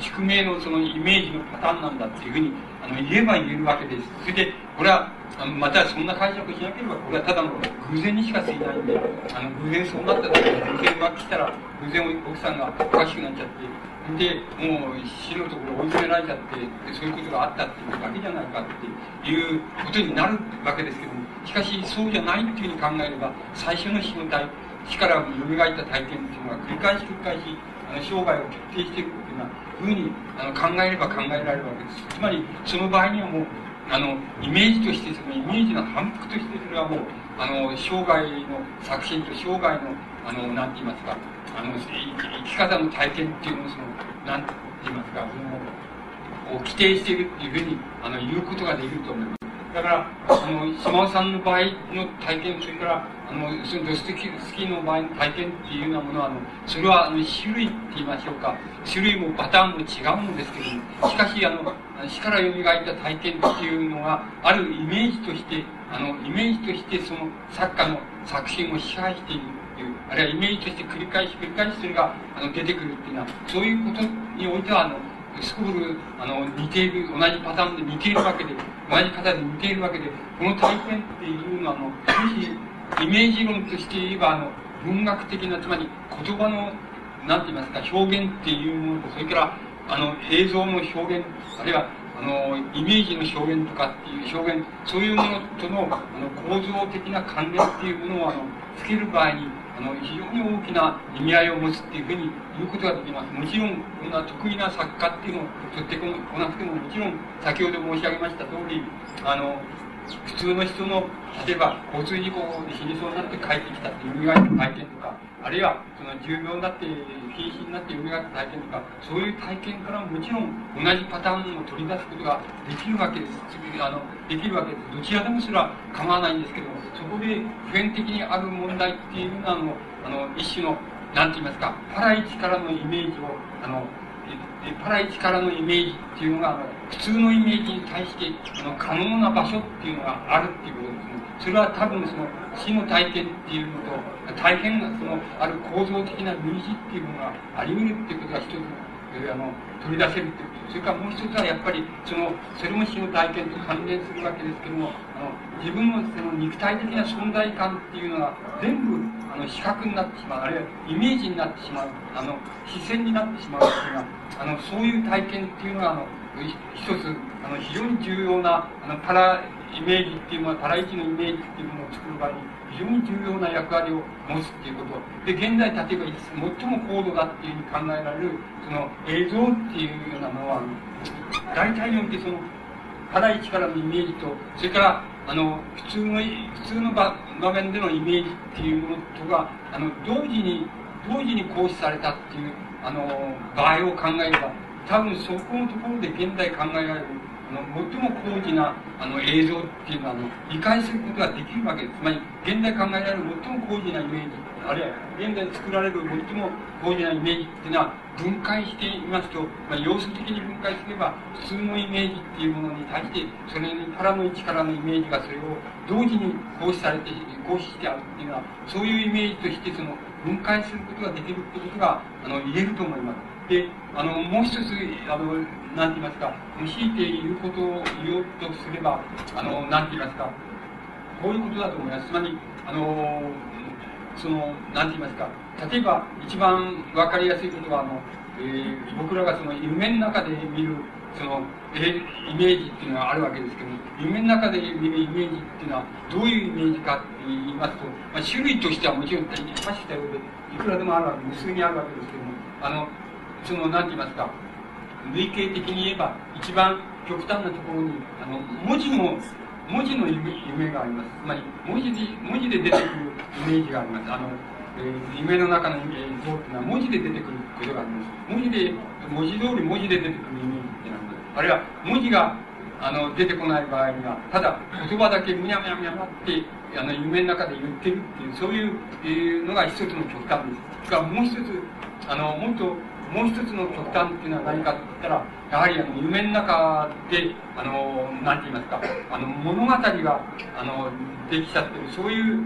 宿命のそのイメージのパターンなんだっていうふうにあの言えば言えるわけです。それで、これは、またそんな解釈しなければ、これはただの偶然にしか過ぎないんで、あの偶然そうなった時に偶然浮気したら、偶然奥さんがおかしくなっちゃって、で、もう死のところ追い詰められちゃって、そういうことがあったっていうだけじゃないかっていうことになるわけですけども、しかしそうじゃないっていうふうに考えれば、最初の死の体、死から蘇った体験っていうのは繰り返し繰り返し、あの生涯を決定していくっていうようなふうにあの考えれば考えられるわけです。つまり、その場合にはもう、あの、イメージとして、そのイメージの反復として、それはもう、あの、生涯の作品と生涯の、あの、なんて言いますか、あの、生き方の体験っていうのを、その、なんて言いますか、その、を規定しているっていうふうに、あの、言うことができると思います。だから、あの、島尾さんの場合の体験、それから、あの、そのドストキスキーの場合の体験っていうようなものは、あの、それは、あの、種類って言いましょうか、種類もパターンも違うんですけども、しかし、あの、死から蘇った体験っていうのが、あるイメージとして、あの、イメージとして、その、作家の作品を支配しているっていう、あるいはイメージとして繰り返し繰り返しそれが、あの、出てくるっていうのは、そういうことにおいては、あの、すこぶる、あの、似ている、同じパターンで似ているわけで、同じ方で似ているわけで、この体験っていうのは、あの、もし、イメージ論として言えば、あの、文学的な、つまり言葉の、なんて言いますか、表現っていうものと、それから、あの、映像の表現、あるいは、あの、イメージの表現とかっていう表現、そういうものとの、あの、構造的な関連っていうものを、あの、つける場合に、あの、非常に大きな意味合いを持つっていうふうに言うことができます。もちろん、こんな得意な作家っていうのを取ってこなくても、もちろん、先ほど申し上げました通り、あの、普通の人の、例えば、交通事故で死にそうになって帰ってきたっていう意外の体験とか、あるいは、その、重病になって、瀕死になって蘇った体験とか、そういう体験からもちろん、同じパターンを取り出すことができるわけです。あの、できるわけです。どちらでもすら構わないんですけど、そこで、普遍的にある問題っていうのは、あの、あの、一種の、なんて言いますか、パライチからのイメージを、あの、パライチからのイメージっていうのがあの、普通のイメージに対して、あの、可能な場所っていうのがあるっていうことですね。それは多分その、死の体験っていうのと、大変な、その、ある構造的な類似っていうものがあり得るっていうことが一つ、あの、取り出せるっていうそれからもう一つはやっぱり、その、それも死の体験と関連するわけですけども、あの、自分のその肉体的な存在感っていうのが全部、あの、視覚になってしまう、あるいはイメージになってしまう、あの、視線になってしまうっていうの、あの、そういう体験っていうのが、あの、一つ、あの、非常に重要な、あの、パライメージっていうのは、パライチのイメージっていうものを作る場合に、非常に重要な役割を持つっていうこと。で、現在、例えば、最も高度だっていうふうに考えられる、その映像っていうようなものは、大体においてその、パライチからのイメージと、それから、あの、普通の、普通の場場面でのイメージっていうものとが、あの、同時に、同時に行使されたっていう、あの、場合を考えれば、多分そこのところで現代考えられるの最も高次なあの映像っていうのはあの理解することができるわけです。つまり、現代考えられる最も高次なイメージ、あるいは現在作られる最も高次なイメージっていうのは、分解していますと、まあ、要素的に分解すれば、普通のイメージっていうものに対して、それにからの位置からのイメージがそれを同時に行使されて、行使してあるっていうのは、そういうイメージとしてその分解することができるってことが、あの、言えると思います。で、あの、もう一つ、あの、なんて言いますか、強いて言うことを言おうとすれば、あの、なんて言いますか、こういうことだと思います。つまり、あの、その、なんて言いますか、例えば、一番わかりやすいことは、あの、えー、僕らがその夢の中で見る、その、えイメージっていうのがあるわけですけども、夢の中で見るイメージっていうのは、どういうイメージかって言いますと、まあ、種類としてはもちろん、さっき言ったようで、いくらでもあるわけ、無数にあるわけですけども、あの、その、なんて言いますか、類型的に言えば、一番極端なところに、あの、文字の、文字の夢夢があります。つまり、文字で、文字で出てくるイメージがあります。あの、えー、夢の中のイメージ像っていうのは文字で出てくることがあります。文字で、文字通り文字で出てくるイメージっていうのはあるいは、文字が、あの、出てこない場合には、ただ、言葉だけむにゃむにゃむにゃって、あの、夢の中で言ってるっていう、そういうのが一つの極端です。が、もう一つ、あの、もっと、もう一つの極端っていうのは何かって言ったら、やはりあの夢の中で、あの、なんて言いますか、あの、物語が、あの、できちゃってる、そういう、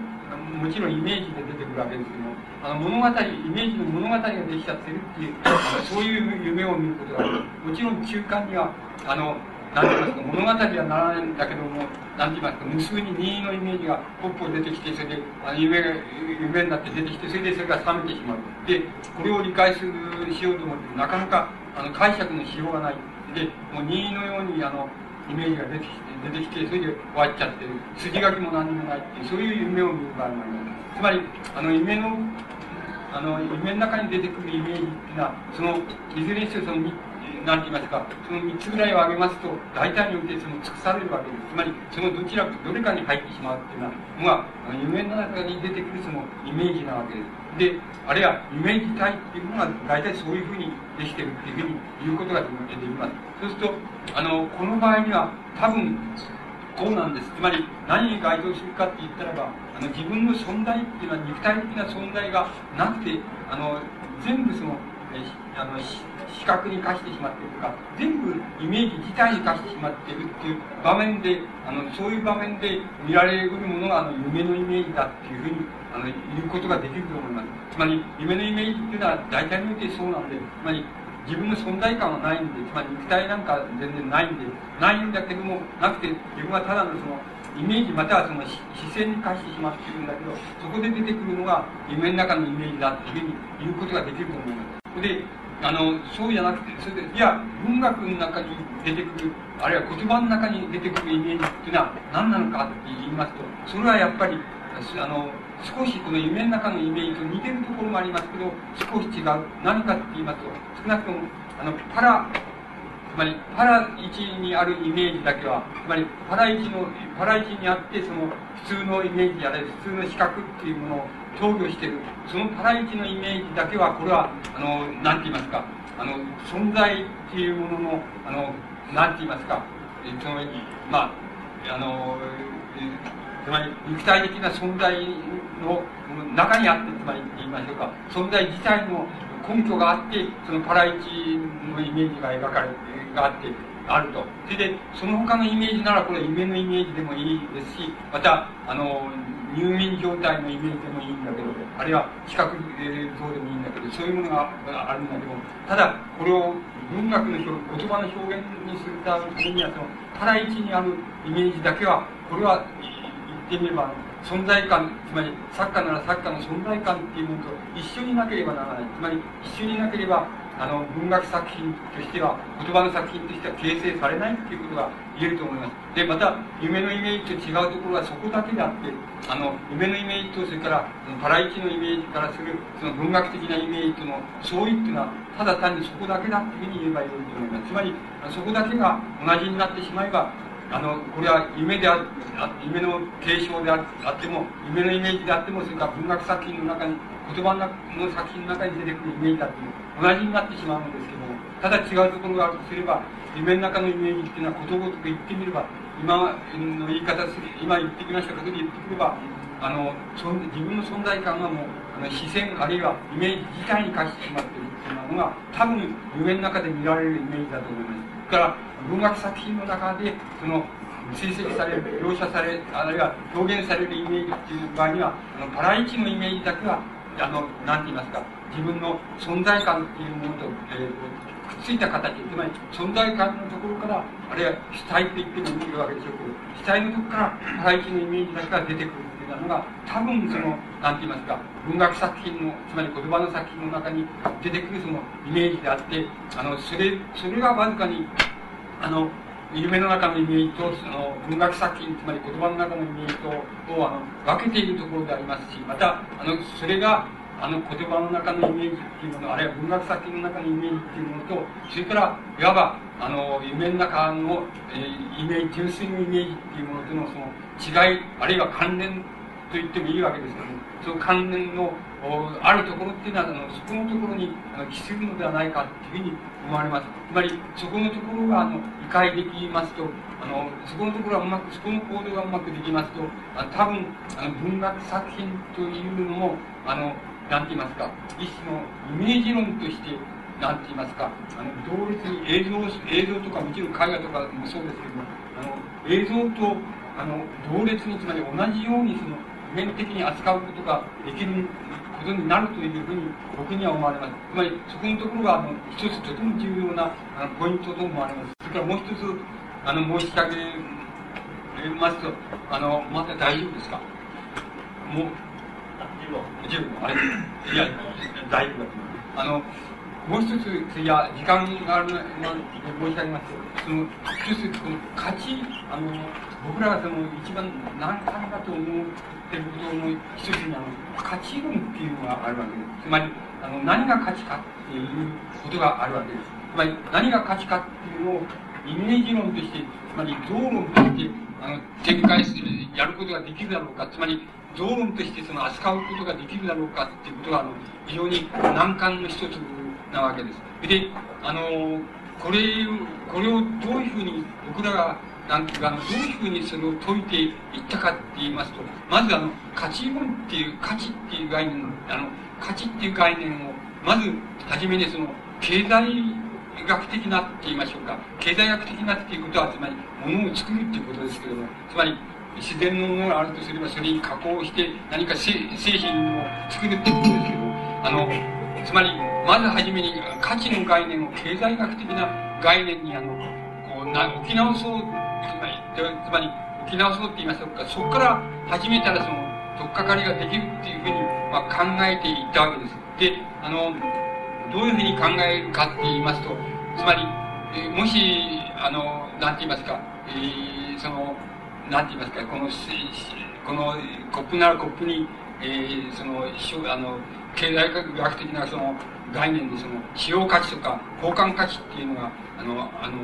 もちろんイメージで出てくるわけですけども、あの、物語、イメージの物語ができちゃってるっていう、あのそういう夢を見ることがある。もちろん中間には、あの、なんて言いますか、物語はならないんだけども、なんて言いますか、無数に任意のイメージがポッポ出てきて、それで、あの夢が、夢になって出てきて、それでそれが冷めてしまう。で、これを理解する、しようと思って、なかなか、あの、解釈のしようがない。で、もう任意のように、あの、イメージが出てきて、出てきて、それで終わっちゃってる。筋書きも何にもないっていう、そういう夢を見る場合もあります。つまり、あの、夢の、あの、夢の中に出てくるイメージっていうのは、その、いずれにせよそのなんて言いますか、その3つぐらいを挙げますと、大体においてその尽くされるわけです。つまり、そのどちらか、どれかに入ってしまうっていうのは、まあ、夢の中に出てくるそのイメージなわけです。で、あるいはイメージ体っていうのが大体そういうふうにできてるっていうふうに言うことができます。そうすると、あの、この場合には、多分、こうなんです。つまり、何に該当するかって言ったらば、あの、自分の存在っていうのは肉体的な存在がなくて、あの、全部その、えあの、視覚に化してしまっているとか、全部イメージ自体に化してしまっているっていう場面で、あの、そういう場面で見られるものが、あの、夢のイメージだっていうふうに、あの、言うことができると思います。つまり、夢のイメージっていうのは大体においてそうなんで、つまり、自分の存在感はないんで、つまり肉体なんか全然ないんで、ないんだけども、なくて、自分はただのその、イメージまたはその視線に化してしまっているんだけど、そこで出てくるのが夢の中のイメージだっていうふうに言うことができると思います。で、あの、そうじゃなくて、それで、いや、文学の中に出てくる、あるいは言葉の中に出てくるイメージっていうのは何なのかって言いますと、それはやっぱり、あの、少しこの夢の中のイメージと似てるところもありますけど、少し違う。何かって言いますと、少なくとも、あの、パラ、つまり、パラ1にあるイメージだけは、つまり、パラ1の、パラ1にあって、その、普通のイメージやれ、普通の視覚っていうものを投与している。そのパラ1のイメージだけは、これは、あの、なんて言いますか、あの、存在っていうものの、あの、なんて言いますか、その、まあ、あの、つまり肉体的な存在の中にあってつまり言いましょうか存在自体の根拠があってそのパライチのイメージが描かれがあってあると。それでその他のイメージならこれ夢のイメージでもいいですしまたあの入眠状態のイメージでもいいんだけどあるいは視覚像でもいいんだけどそういうものがあるんだけどただこれを文学の言葉の表現にするためにはそのパライチにあるイメージだけはこれは言ってみれば存在感つまり作家なら作家の存在感っていうものと一緒になければならない。つまり一緒になければあの文学作品としては言葉の作品としては形成されないっていうことが言えると思います。でまた夢のイメージと違うところはそこだけであってあの夢のイメージとそれからパライチのイメージからするその文学的なイメージとの相違っていうのはただ単にそこだけだっていうふうに言えばよいと思います。つまりそこだけが同じになってしまえばあのこれは夢であ夢の継承であっても夢のイメージであってもそれから文学作品の中に言葉の作品の中に出てくるイメージだっていう同じになってしまうんですけどもただ違うところがあるとすれば夢の中のイメージっていうのはことごとく言ってみれば今の言い方する今言ってきましたことで言ってくればあのそ自分の存在感はもうあの視線あるいはイメージ自体に化してしまっているっていうのが多分夢の中で見られるイメージだと思います。から文学作品の中でその追跡される描写されあるいは表現されるイメージっていう場合にはあのパライチのイメージだけはあの何て言いますか自分の存在感っていうものと、えー、くっついた形つまり存在感のところからあるいは主体って言ってもいいわけでしょうけど主体のところからパライチのイメージだけが出てくるっていうのが多分その何て言いますか文学作品のつまり言葉の作品の中に出てくるそのイメージであってあのそれそれがわずかにあの夢の中のイメージとその文学作品つまり言葉の中のイメージとをあの分けているところでありますしまたあのそれがあの言葉の中のイメージっていうものあるいは文学作品の中のイメージっていうものとそれからいわばあの夢の中の、えー、イメージ純粋のイメージっていうものとのその違いあるいは関連と言ってもいいわけですけどもその関連のあるところっていうのはあのそこのところに帰するのではないかっていうふうに思われます。つまりそこのところがあの理解できますとあのそこのところがうまくそこの行動がうまくできますとあ多分あの文学作品というのもあのなんて言いますか一種のイメージ論としてなんて言いますかあの同列に映像映像とかもちろん絵画とかもそうですけどもあの映像とあの同列につまり同じようにその普遍的に扱うことができることになるというふうに僕には思われます。つまり、そこのところが、あの、一つとても重要なあのポイントと思われます。それからもう一つ、あの、申し上げますと、あの、まだ大丈夫ですか？もう、十分。あれ？いや、大丈夫だと思います。あの、もう一つ、いや、時間があるので申し上げますと、その、一つ、この価値、あの、僕らがその一番難関だと思うってることの一つにあの価値論っていうのがあるわけです。つまりあの何が価値かっていうことがあるわけですつまり何が価値かっていうのをイメージ論としてつまり造論としてあの展開するやることができるだろうかつまり造論としてその扱うことができるだろうかっていうことがあの非常に難関の一つなわけです。であのこれこれをどういうふうに僕らがなんていうか、あの、どういうふうにそれを解いていったかって言いますと、まずあの、価値論っていう、価値っていう概念、あの、価値っていう概念を、まず、はじめにその、経済学的なって言いましょうか。経済学的なっていうことは、つまり、ものを作るっていうことですけども、つまり、自然のものがあるとすれば、それに加工して、何か製品を作るっていうことですけど、あの、つまり、まずはじめに、価値の概念を経済学的な概念に、あの、な、置き直そう、つまり、置き直そうって言いましょうか。そこから始めたら、その、取っかかりができるっていうふうに、まあ、考えていったわけです。で、あの、どういうふうに考えるかって言いますと、つまり、えもし、あの、なんて言いますか、えー、その、なんて言いますか、この、このコップならコップに、えー、その、あの、経済学的なその概念でその使用価値とか交換価値っていうのが、あの、あの、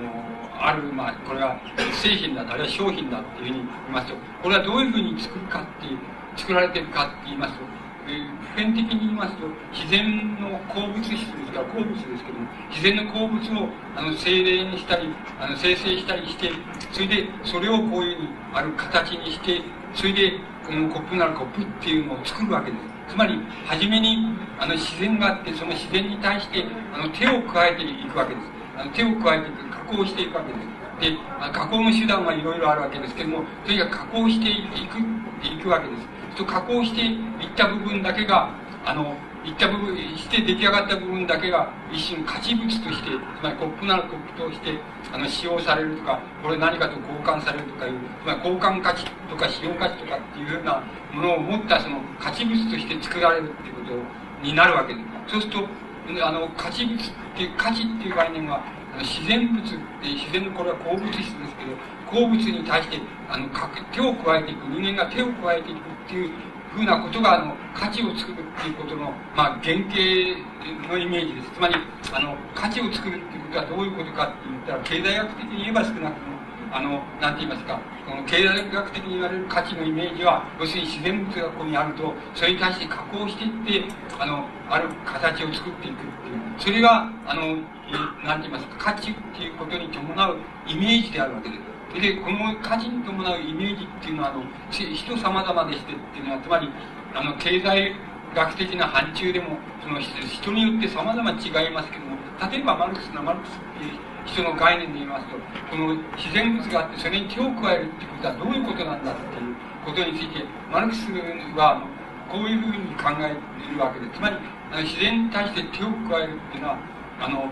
ある、まあ、これは製品だ、あるいは商品だっていうふうに言いますと、これはどういうふうに作るかっていう、作られてるかって言いますと、普遍的に言いますと、自然の鉱物質ですから、鉱物ですけども、自然の鉱物をあの精霊にしたり、あの生成したりして、それでそれをこういうふうにある形にして、それでこのコップならコップっていうのを作るわけです。つまり、初めにあの自然があって、その自然に対してあの手を加えていくわけです。手を加えて、加工していくわけです。で、加工の手段はいろいろあるわけですけども、とにかく加工していく、いくわけです。と加工していった部分だけが、あの、いった部分、して出来上がった部分だけが一種の価値物として、つまりコップならコップとして、あの、使用されるとか、これ何かと交換されるとかいう、つまり交換価値とか使用価値とかっていうようなものを持ったその価値物として作られるっていうことになるわけです。そうすると、あの、価値物って、価値っていう概念は、自然物って自然のこれは鉱物質ですけど鉱物に対してあの手を加えていく人間が手を加えていくっていうふうなことがあの価値を作るっていうことの、まあ、原型のイメージです。つまりあの価値を作るっていうことはどういうことかって言ったら経済学的に言えば少なくともあの、なんて言いますか、この経済学的に言われる価値のイメージは、要するに自然物がここにあると、それに対して加工していって、あの、ある形を作っていくっていう。それが、あの、なんて言いますか、価値っていうことに伴うイメージであるわけです。で、この価値に伴うイメージっていうのは、あの、人様々でしてっていうのは、つまり、あの、経済学的な範疇でも、その人によって様々違いますけども、例えばマルクスのマルクスっていう人の概念で言いますと、この自然物があって、それに手を加えるってことはどういうことなんだっていうことについて、マルクスは、こういうふうに考えているわけで、つまり、自然に対して手を加えるっていうのは、あの、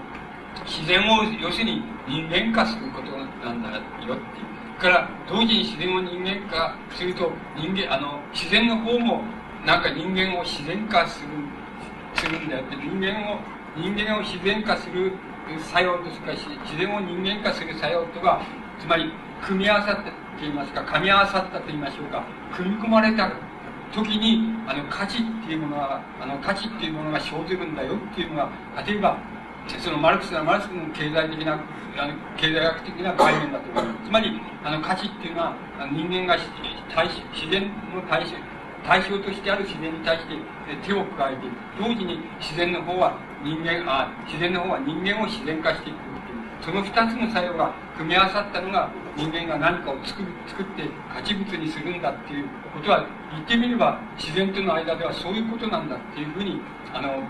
自然を要するに人間化することなんだよっていう。から同時に自然を人間化すると人間あの自然の方もなんか人間を自然化するするんだよって人間を人間を自然化する作用としかし自然を人間化する作用とがつまり組み合わさったと言いますか噛み合わさったと言いましょうか組み込まれた時にあの価値っていうものはあの価値っていうものが生じるんだよっていうのが例えばそのマルクスはマルクスの経済的なあの経済学的な概念だと思いますつまりあの価値っていうのは人間が対自然の対象対象としてある自然に対して手を加えて同時に自然の方は人間あ自然の方は人間を自然化していく。その二つの作用が組み合わさったのが人間が何かを作る作って価値物にするんだっていうことは言ってみれば自然との間ではそういうことなんだっていうふうにあの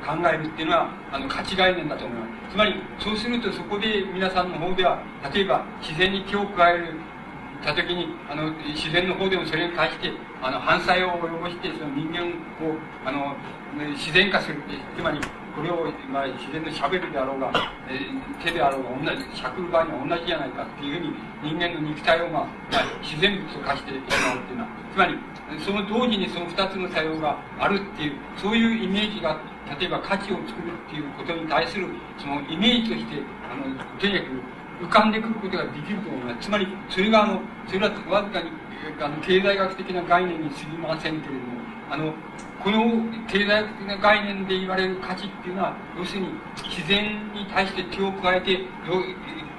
考えるっていうのはあの価値概念だと思います。つまりそうするとそこで皆さんの方では例えば自然に手を加えるた時にあの自然の方でもそれに対してあの反作用を及ぼしてその人間をあの自然化する。つまりこれを、まあ、自然のしゃべるであろうが、えー、手であろうが同じしゃくる場合には同じじゃないかっていうふうに人間の肉体を、まあ、まあ、自然物と化してしまうっていうのはつまりその同時にその2つの作用があるっていうそういうイメージが例えば価値を作るっていうことに対するそのイメージとしてあのとにかく浮かんでくることができると思いますつまりそれがあのそれはわずかにあの経済学的な概念にすぎませんけれどもあのこの経済的な概念で言われる価値っていうのは要するに自然に対して手を加えて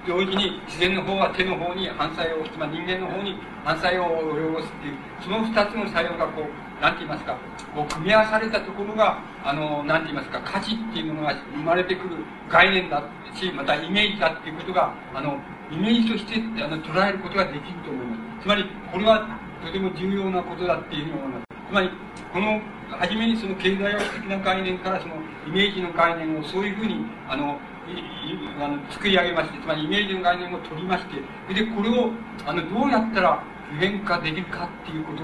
同時に自然の方は手の方に反作用つまり人間の方に反作用を及ぼすっていうその二つの作用がこう何て言いますかこう組み合わされたところがあの何て言いますか価値っていうものが生まれてくる概念だしまたイメージだっていうことがあのイメージとしてあの捉えることができると思います。つまりこれはとても重要なことだっていうふうに思います。つまりこの初めにその経済学的な概念からそのイメージの概念をそういうふうにあのあの作り上げましてつまりイメージの概念を取りましてでこれをあのどうやったら普遍化できるかっていうこと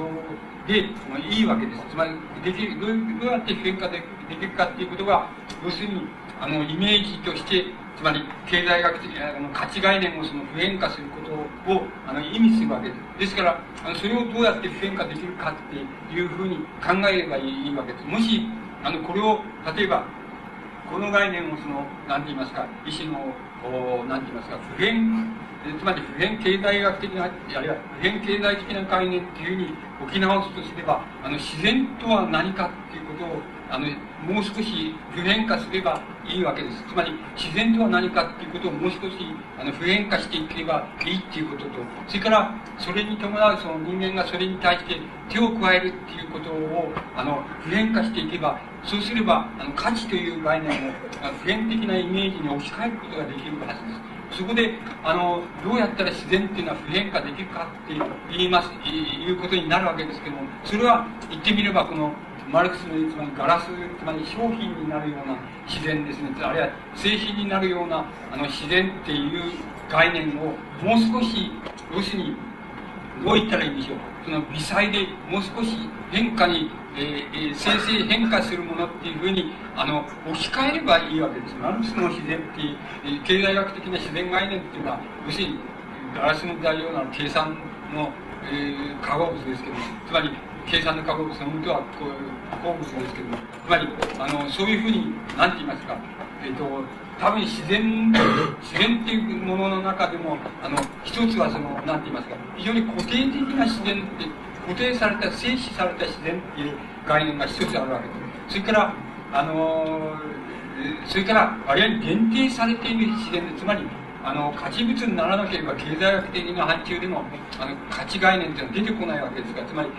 で、まあ、いいわけです。つまりできるどうやって普遍化でできるかっていうことが要するにあのイメージとしてつまり経済学的あの価値概念をその普遍化することをあの意味するわけです。ですから、あのそれをどうやって普遍化できるかっていうふうに考えればいいわけです。もし、あの、これを、例えば、この概念をその、なんて言いますか、医師の、おなんて言いますか、普遍、つまり普遍経済学的な、あるいは普遍経済的な概念っていうふうに置き直すとすれば、あの、自然とは何かっていうことをあのもう少し普遍化すればいいわけです。つまり自然とは何かっていうことをもう少しあの普遍化していければいいっていうこととそれからそれに伴うその人間がそれに対して手を加えるっていうことをあの普遍化していけばそうすればあの価値という概念を普遍的なイメージに置き換えることができるはずです。そこであのどうやったら自然っていうのは普遍化できるかって言いますいうことになるわけですけどもそれは言ってみればこのマルクスのつまりガラスつまり商品になるような自然ですね。あるいは製品になるようなあの自然っていう概念をもう少し要するにどう言ったらいいんでしょう。その微細でもう少し変化に、えー、生成変化するものっていうふうにあの置き換えればいいわけです。マルクスの自然っていう、えー、経済学的な自然概念っていうのは要するにガラスの材料な計算の、えー、化合物ですけどつまり計算の化合物のもとはこう鉱物ですけどもつまりあのそういうふうに何て言いますか。えっ、ー、と多分自然 [LAUGHS] 自然っていうものの中でもあの一つはその何て言いますか。非常に固定的な自然って固定された静止された自然っていう概念が一つあるわけです。それからあのそれからあるいは限定されている自然でつまりあの価値物にならなければ経済学的な範疇でのあの価値概念っていうのは出てこないわけですからつまり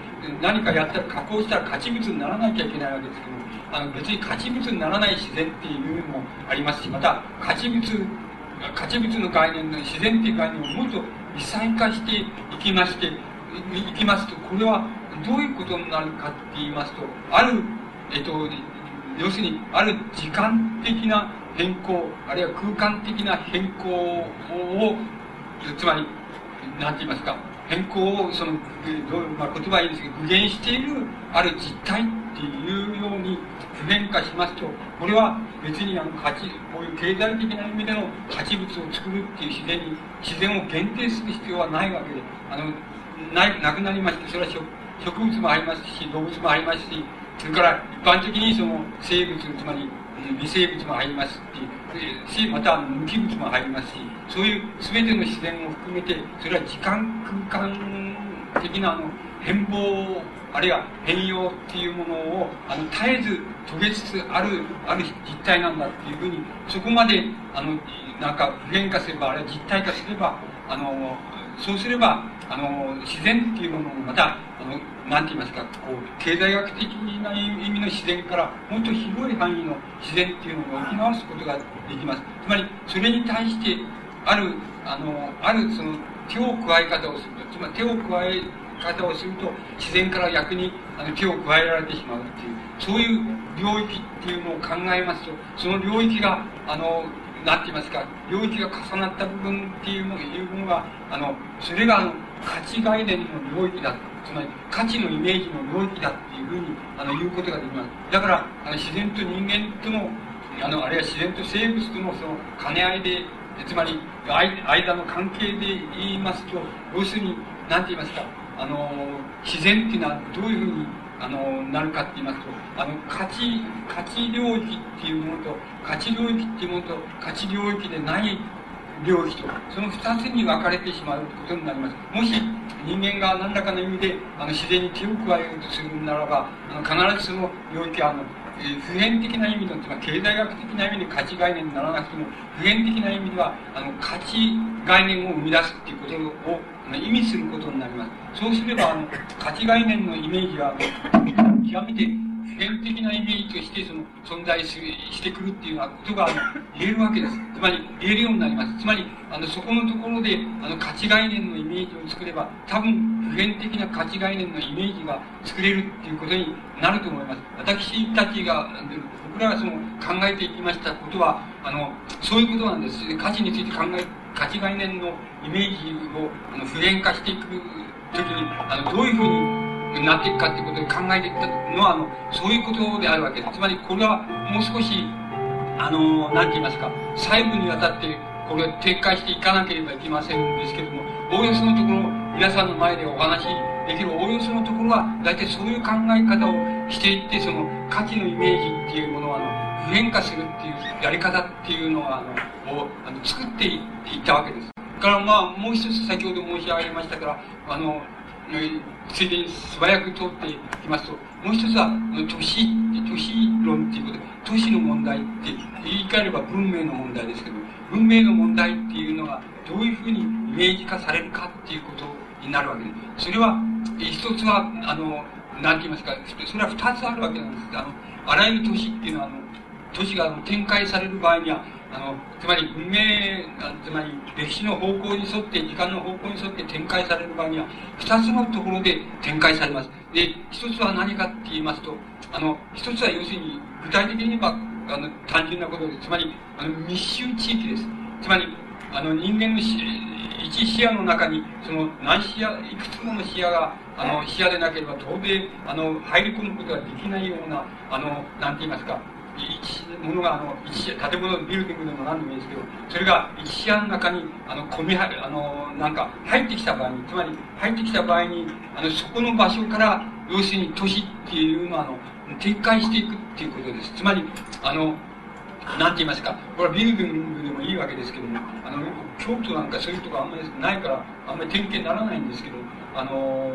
何かやったら加工したら価値物にならなきゃいけないわけですけどあの別に価値物にならない自然っていうのもありますしまた価値物価値物の概念の自然っていう概念をもっと微細化していきましていきますとこれはどういうことになるかって言いますとあるえっと要するにある時間的な変更あるいは空間的な変更をつまり何て言いますか変更をその、どうまあ、言葉はいいんですけど具現しているある実態っていうように普遍化しますとこれは別にあの価値こういう経済的な意味での価値物を作るっていう自然に自然を限定する必要はないわけであのないなくなりましてそれは植物もありますし動物もありますしそれから一般的にその生物つまり微生物も入りますしまた無機物も入りますしそういう全ての自然を含めてそれは時間空間的なあの変貌あるいは変容っていうものをあの絶えず遂げつつあるある実体なんだっていうふうにそこまであのなんか普遍化すればあるいは実体化すればあのそうすればあの自然っていうものもまたあのなんて言いますかこう経済学的な意味の自然からもっと広い範囲の自然っていうのを置き直すことができます。つまりそれに対してあるあのあるその手を加え方をするとつまり手を加え方をすると自然から逆にあの手を加えられてしまうっていうそういう領域っていうのを考えますとその領域があのなんて言いますか？領域が重なった部分っていうものいうものがあのそれがあの価値概念の領域だつまり価値のイメージの領域だっていうふうにあの言うことができます。だからあの自然と人間とのあのあるいは自然と生物とのその兼ね合いでつまり間の関係で言いますと要するに何て言いますか？あの自然っていうのはどういうふうにあのなるかって言いますとあの価値価値領域っていうものと価値領域っていうものと価値領域でない領域とその2つに分かれてしまうことになります。もし人間が何らかの意味であの自然に手を加えようとするならばあの必ずその領域はあのえ普遍的な意味のつまり経済学的な意味で価値概念にならなくても普遍的な意味ではあの価値概念を生み出すっていうことを意味することになりますそうすればあの価値概念のイメージは極めて普遍的なイメージとしてその存在すしてくるっていうようなことが言えるわけです。つまり言えるようになります。つまりあのそこのところであの価値概念のイメージを作れば多分普遍的な価値概念のイメージが作れるっていうことになると思います。私たちが僕らがその考えていきましたことはあのそういうことなんです。価値について考え価値概念のイメージをあの普遍化していく時にあのどういうふうになっていくかということで考えていったのはあのそういうことであるわけです。つまりこれはもう少しあの何て言いますか細部にわたってこれを展開していかなければいけませんですけどもおおよそのところ皆さんの前でお話しできるおおよそのところは大体そういう考え方をしていってその価値のイメージっていうものはあの普遍化するっていうやり方っていうのはあのをあの作っていったわけです。からまあもう一つ先ほど申し上げましたからあのついでに素早く通っていきますともう一つは都市都市論っていうことで都市の問題って言い換えれば文明の問題ですけど文明の問題っていうのがどういうふうにイメージ化されるかっていうことになるわけです。それは一つはあの何て言いますかそれは二つあるわけなんです。あのあらゆる都市っていうのはあの都市が展開される場合にはあのつまり文明つまり歴史の方向に沿って時間の方向に沿って展開される場合には二つのところで展開されます。で一つは何かって言いますとあの一つは要するに具体的に言えばあの単純なことでつまりあの密集地域です。つまりあの人間の一視野の中にその何視野いくつもの視野があの視野でなければ当然あの入り込むことができないようなあのなんて言いますかものがあの一建物ビルディングでも何でもいいんですけどそれが一視野の中にあの込み入あのなんか入ってきた場合につまり入ってきた場合にあのそこの場所から要するに都市っていうのはあの展開していくっていうことですつまりあのなんて言いますかこれはビルディングでもいいわけですけどもあの京都なんかそういうとこあんまりないからあんまり点検にならないんですけどあの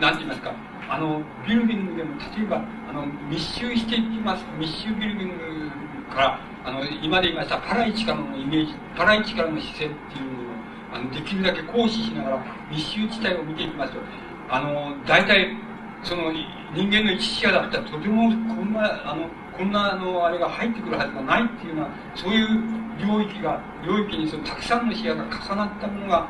なんて言いますかあのビルディングでも例えばあの密集していきます密集ビルディングからあの今で言いましたパライチからのイメージパライチからの視線っていうのをあのできるだけ行使しながら密集地帯を見ていきますとあの大体その人間の一視野だったらとてもこんなあのこんなあのあれが入ってくるはずがないっていうのはそういう領域が領域にそのたくさんの視野が重なったものが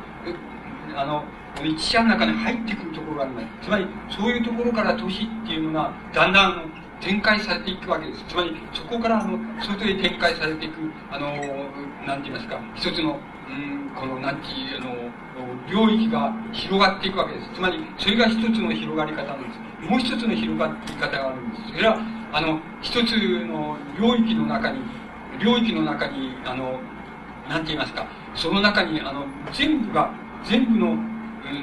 あの一社の中に入ってくるところがあります。つまり、そういうところから都市っていうのが、だんだん展開されていくわけです。つまり、そこから、あの、外へ展開されていく、あの、なんて言いますか、一つの、うん、この、なんていう、あの、領域が広がっていくわけです。つまり、それが一つの広がり方なんです。もう一つの広がり方があるんです。それは、あの、一つの領域の中に、領域の中に、あの、なんて言いますか、その中に、あの、全部が、全部の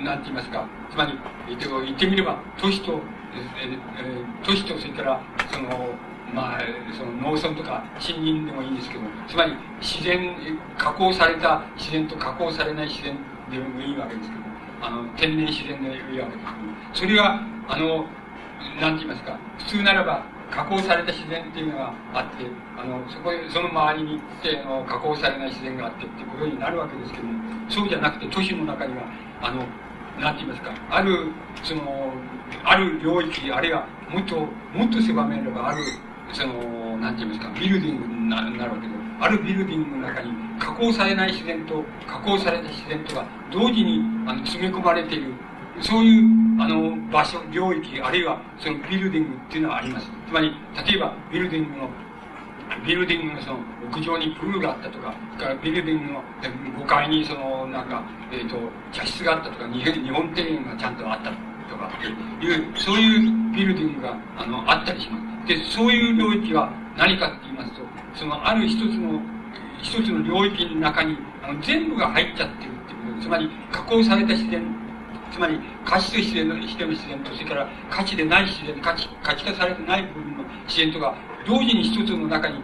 なんて言いますか、つまり、言ってみれば、都市と、えー、都市と、それから、その、まあ、その農村とか森林でもいいんですけどつまり自然加工された自然と加工されない自然でもいいわけですけどあの天然自然でいいわけですけどそれがあのなんて言いますか普通ならば加工された自然っていうのがあってあのそこへその周りに行ってあの加工されない自然があってっていうことになるわけですけどもそうじゃなくて都市の中にはあの、なんて言いますか、ある、その、ある領域、あるいはもっと、もっと狭めれば、ある、その、なんて言いますか、ビルディングになるわけで、あるビルディングの中に加工されない自然と、加工された自然とが同時にあの詰め込まれている、そういう、あの、場所、領域、あるいはそのビルディングっていうのはあります。つまり、例えば、ビルディングのビルディングのその屋上にプールがあったとか、からビルディングの5階にそのなんか、えっ、ー、と、茶室があったとか、日本庭園がちゃんとあったとかっていう、そういうビルディングがあのあったりします。で、そういう領域は何かって言いますと、そのある一つの、一つの領域の中にあの全部が入っちゃってるっていうことつまり加工された自然つまり価値と自然のしての自然とそれから価値でない自然価値価値化されてない部分の自然とか同時に一つの中に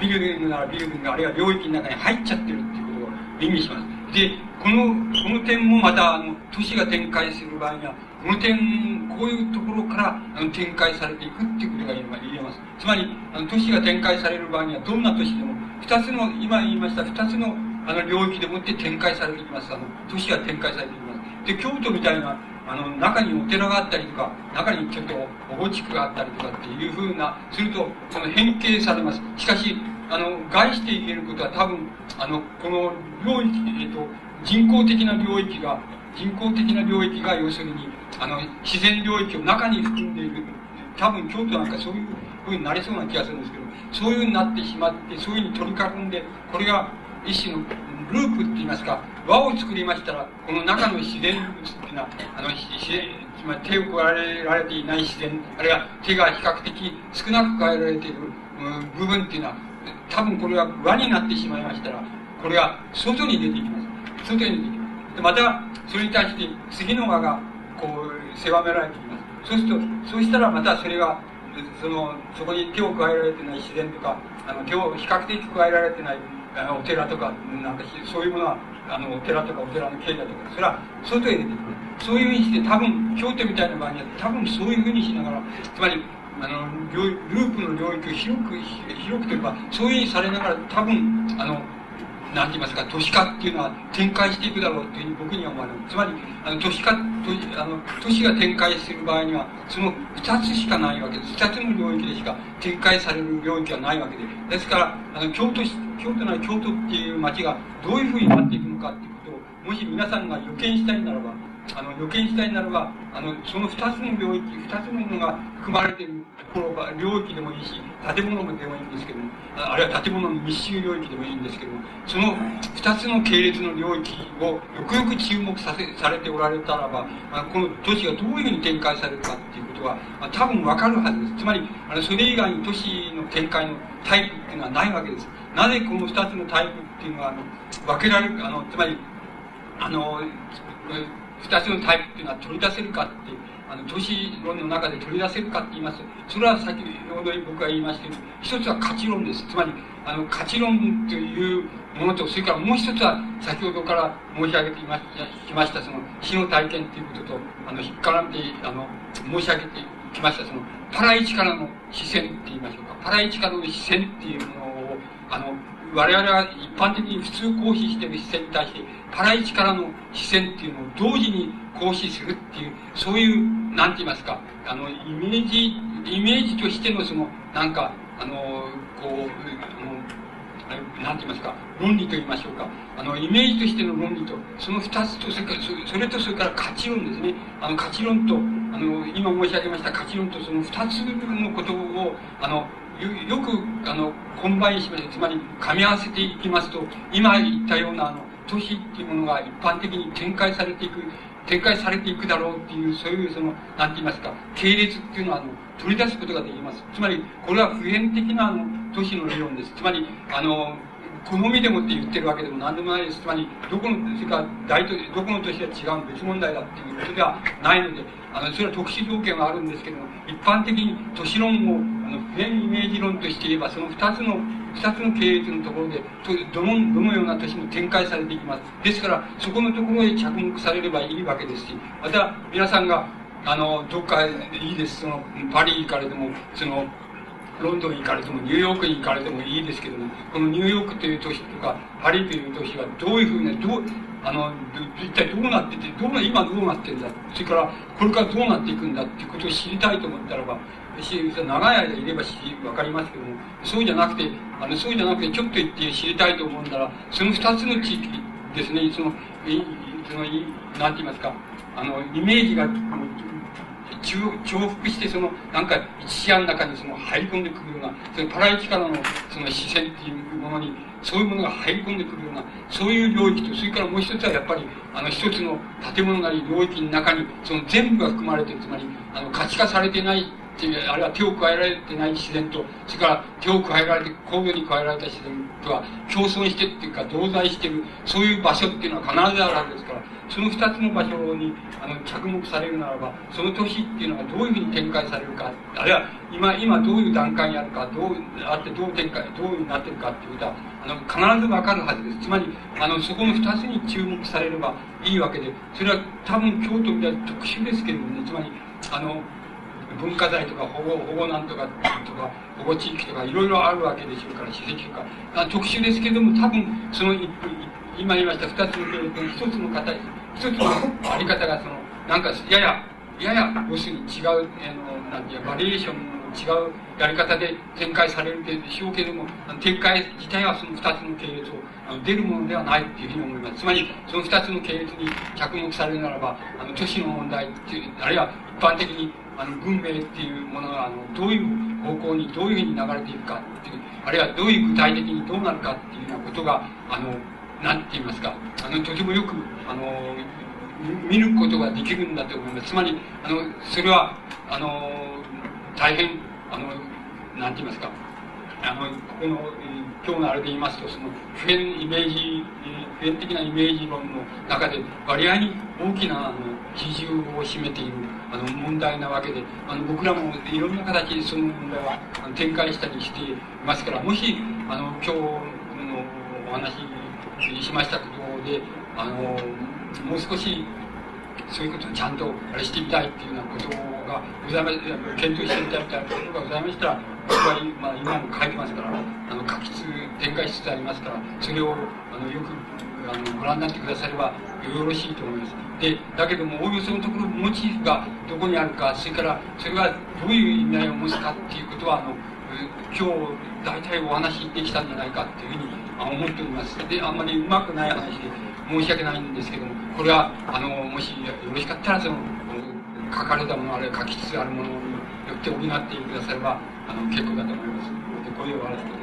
ビルディングならビルディングあるいは領域の中に入っちゃってるっていうことを意味します。でこのこの点もまたあの都市が展開する場合にはこの点こういうところからあの展開されていくっていうことが言えます。つまりあの都市が展開される場合にはどんな都市でも二つの今言いました二つのあの領域でもって展開されていきます。あの都市が展開されていきます。で京都みたいなあの、中にお寺があったりとか、中にちょっとお墓地区があったりとかっていうふうな、すると、その変形されます。しかし、あの、外して言えることは多分、あの、この領域、えっと、人工的な領域が、人工的な領域が要するに、あの、自然領域を中に含んでいる。多分京都なんかそういうふうになりそうな気がするんですけど、そういうふうになってしまって、そういうふうに取り囲んで、これが一種のループって言いますか、輪を作りましたら、この中の自然物っていうのは、あの、自然、つまり手を加えられていない自然、あるいは手が比較的少なく加えられている、うん、部分っていうのは、多分これが輪になってしまいましたら、これが外に出てきます。外に出てきます。でまた、それに対して次の輪が、こう、狭められてきます。そうすると、そうしたらまたそれが、その、そこに手を加えられてない自然とか、あの、手を比較的加えられてないあのお寺とか、なんかそういうものは、あの、お寺とかお寺の境内とか、それは外へ出てくる。そういうふうにして、多分、京都みたいな場合には、多分そういうふうにしながら、つまり、あの、ループの領域を広く、広くというか、そういうふうにされながら、多分、あの、なんて言いますか、都市化っていうのは展開していくだろうというふうに僕には思われる。つまり、あの、都市化、都あの、都市が展開する場合には、その二つしかないわけです。二つの領域でしか展開される領域はないわけで。ですから、あの、京都市、京都なら京都っていう街がどういうふうになっていくのかっていうことを、もし皆さんが予見したいならば、あの、予見したいならば、あの、その二つの領域、二つのものが含まれているころが、領域でもいいし、建物でもいいんですけども、あるいは建物の密集領域でもいいんですけども、その二つの系列の領域をよくよく注目させ、されておられたらば、あこの都市がどういうふうに展開されるかっていうことは、多分わかるはずです。つまり、あの、それ以外に都市の展開のタイプっていうのはないわけです。なぜこの二つのタイプっていうのは、あの、分けられる、あの、つまり、あの、二つのタイプっていうのは取り出せるかって、あの、都市論の中で取り出せるかって言いますと。それは先ほど僕が言いましたけど、一つは価値論です。つまり、あの、価値論というものと、それからもう一つは、先ほどから申し上げていまきました、その、死の体験っていうことと、あの、引っ絡んで、あの、申し上げてきました、その、パライチからの視線って言いましょうか。パライチからの視線っていうものを、あの、我々は一般的に普通行使している視線に対して、パライチからの視線っていうのを同時に行使するっていう、そういう、なんて言いますか、あの、イメージ、イメージとしてのその、なんか、あの、こう、あの、なんて言いますか、論理と言いましょうか。あの、イメージとしての論理と、その二つと、それから、それとそれから価値論ですね。あの、価値論と、あの、今申し上げました価値論とその二つのことを、あの、よく、あの、コンバインしまして、つまり、噛み合わせていきますと、今言ったような、あの、都市っていうものが一般的に展開されていく、展開されていくだろうっていう、そういう、その、なんて言いますか、系列っていうのは、あの、取り出すことができます。つまり、これは普遍的な、あの、都市の理論です。つまり、あの、好みでもって言ってるわけでも何でもないです。つまり、どこの、それから大都市、どこの都市が違う別問題だっていうことではないので、あの、それは特殊条件はあるんですけども、一般的に都市論を、あの、普遍イメージ論として言えば、その二つの、二つの系列のところで、どの、どのような都市も展開されていきます。ですから、そこのところへ着目されればいいわけですし、また、皆さんが、あの、どっかいいです。その、パリかれても、その、ロンドン行かれても、ニューヨークに行かれてもいいですけども、このニューヨークという都市とか、パリという都市がどういうふうに、どう、あの、一体どうなってて、どうな、今どうなってんだ、それから、これからどうなっていくんだっていうことを知りたいと思ったらば、長い間いればし、わかりますけども、そうじゃなくて、あの、そうじゃなくて、ちょっと行って知りたいと思うなら、その二つの地域ですね、その、その、い、なんて言いますか、あの、イメージが、重複してそのなんか一視野の中にその入り込んでくるようなそのパライチからのその視線っていうものにそういうものが入り込んでくるようなそういう領域とそれからもう一つはやっぱりあの一つの建物なり領域の中にその全部が含まれてるつまりあの価値化されてないっていう、あるいは手を加えられてない自然と、それから手を加えられて、工業に加えられた自然とは共存してっていうか同在してる、そういう場所っていうのは必ずあるわけですから、その二つの場所にあの着目されるならば、その年っていうのがどういうふうに展開されるか、あるいは今、今どういう段階にあるか、どうあってどう展開、どういうふうになってるかっていうことは、あの、必ずわかるはずです。つまり、あの、そこの二つに注目されればいいわけで、それは多分京都みたいな特殊ですけれどもね、つまり、あの、文化財とか保護、保護なんとかとか、保護地域とかいろいろあるわけでしょうから、史跡とか。特殊ですけども、多分、その、今言いました二つの系列の一つの形、一つのあり方がその、なんか、やや、やや、要するに違う、あの、なんていうバリエーションの違うやり方で展開されるでしょうけれども、展開自体はその二つの系列をあの出るものではないっていうふうに思います。つまり、その二つの系列に着目されるならば、あの、都市の問題っていう、あるいは一般的に、あの、文明っていうものが、あの、どういう方向にどういうふうに流れていくかっていう、あるいはどういう具体的にどうなるかっていうようなことが、あの、なんて言いますか、あの、とてもよく、あの、見ることができるんだと思います。つまり、あの、それは、あの、大変、あの、なんて言いますか、あの、ここの、今日のあれで言いますと、その、普遍イメージ、普遍的なイメージ論の中で、割合に大きな、あの、比重を占めている、あの、問題なわけで、あの、僕らもいろんな形でその問題はあの展開したりしていますから、もし、あの、今日のお話にしましたことで、あの、もう少し、そういうことをちゃんとあれしてみたいっていうようなことがございま検討してみたいみたいなことがございましたら、僕は、まあ、今も書いてますから、あの、書きつ、展開しつつありますから、それを、あの、よく、あの、ご覧になってくださればよろしいと思います。で、だけども、おおよそのところ、モチーフがどこにあるか、それから、それがどういう意味合いを持つかっていうことは、あの、今日、大体お話できたんじゃないかっていうふうに思っております。で、あんまりうまくない話で申し訳ないんですけども、これは、あの、もしよろしかったら、その、書かれたもの、あるいは書きつつあるものによって補ってくだされば、あの、結構だと思います。で、これを終わらせて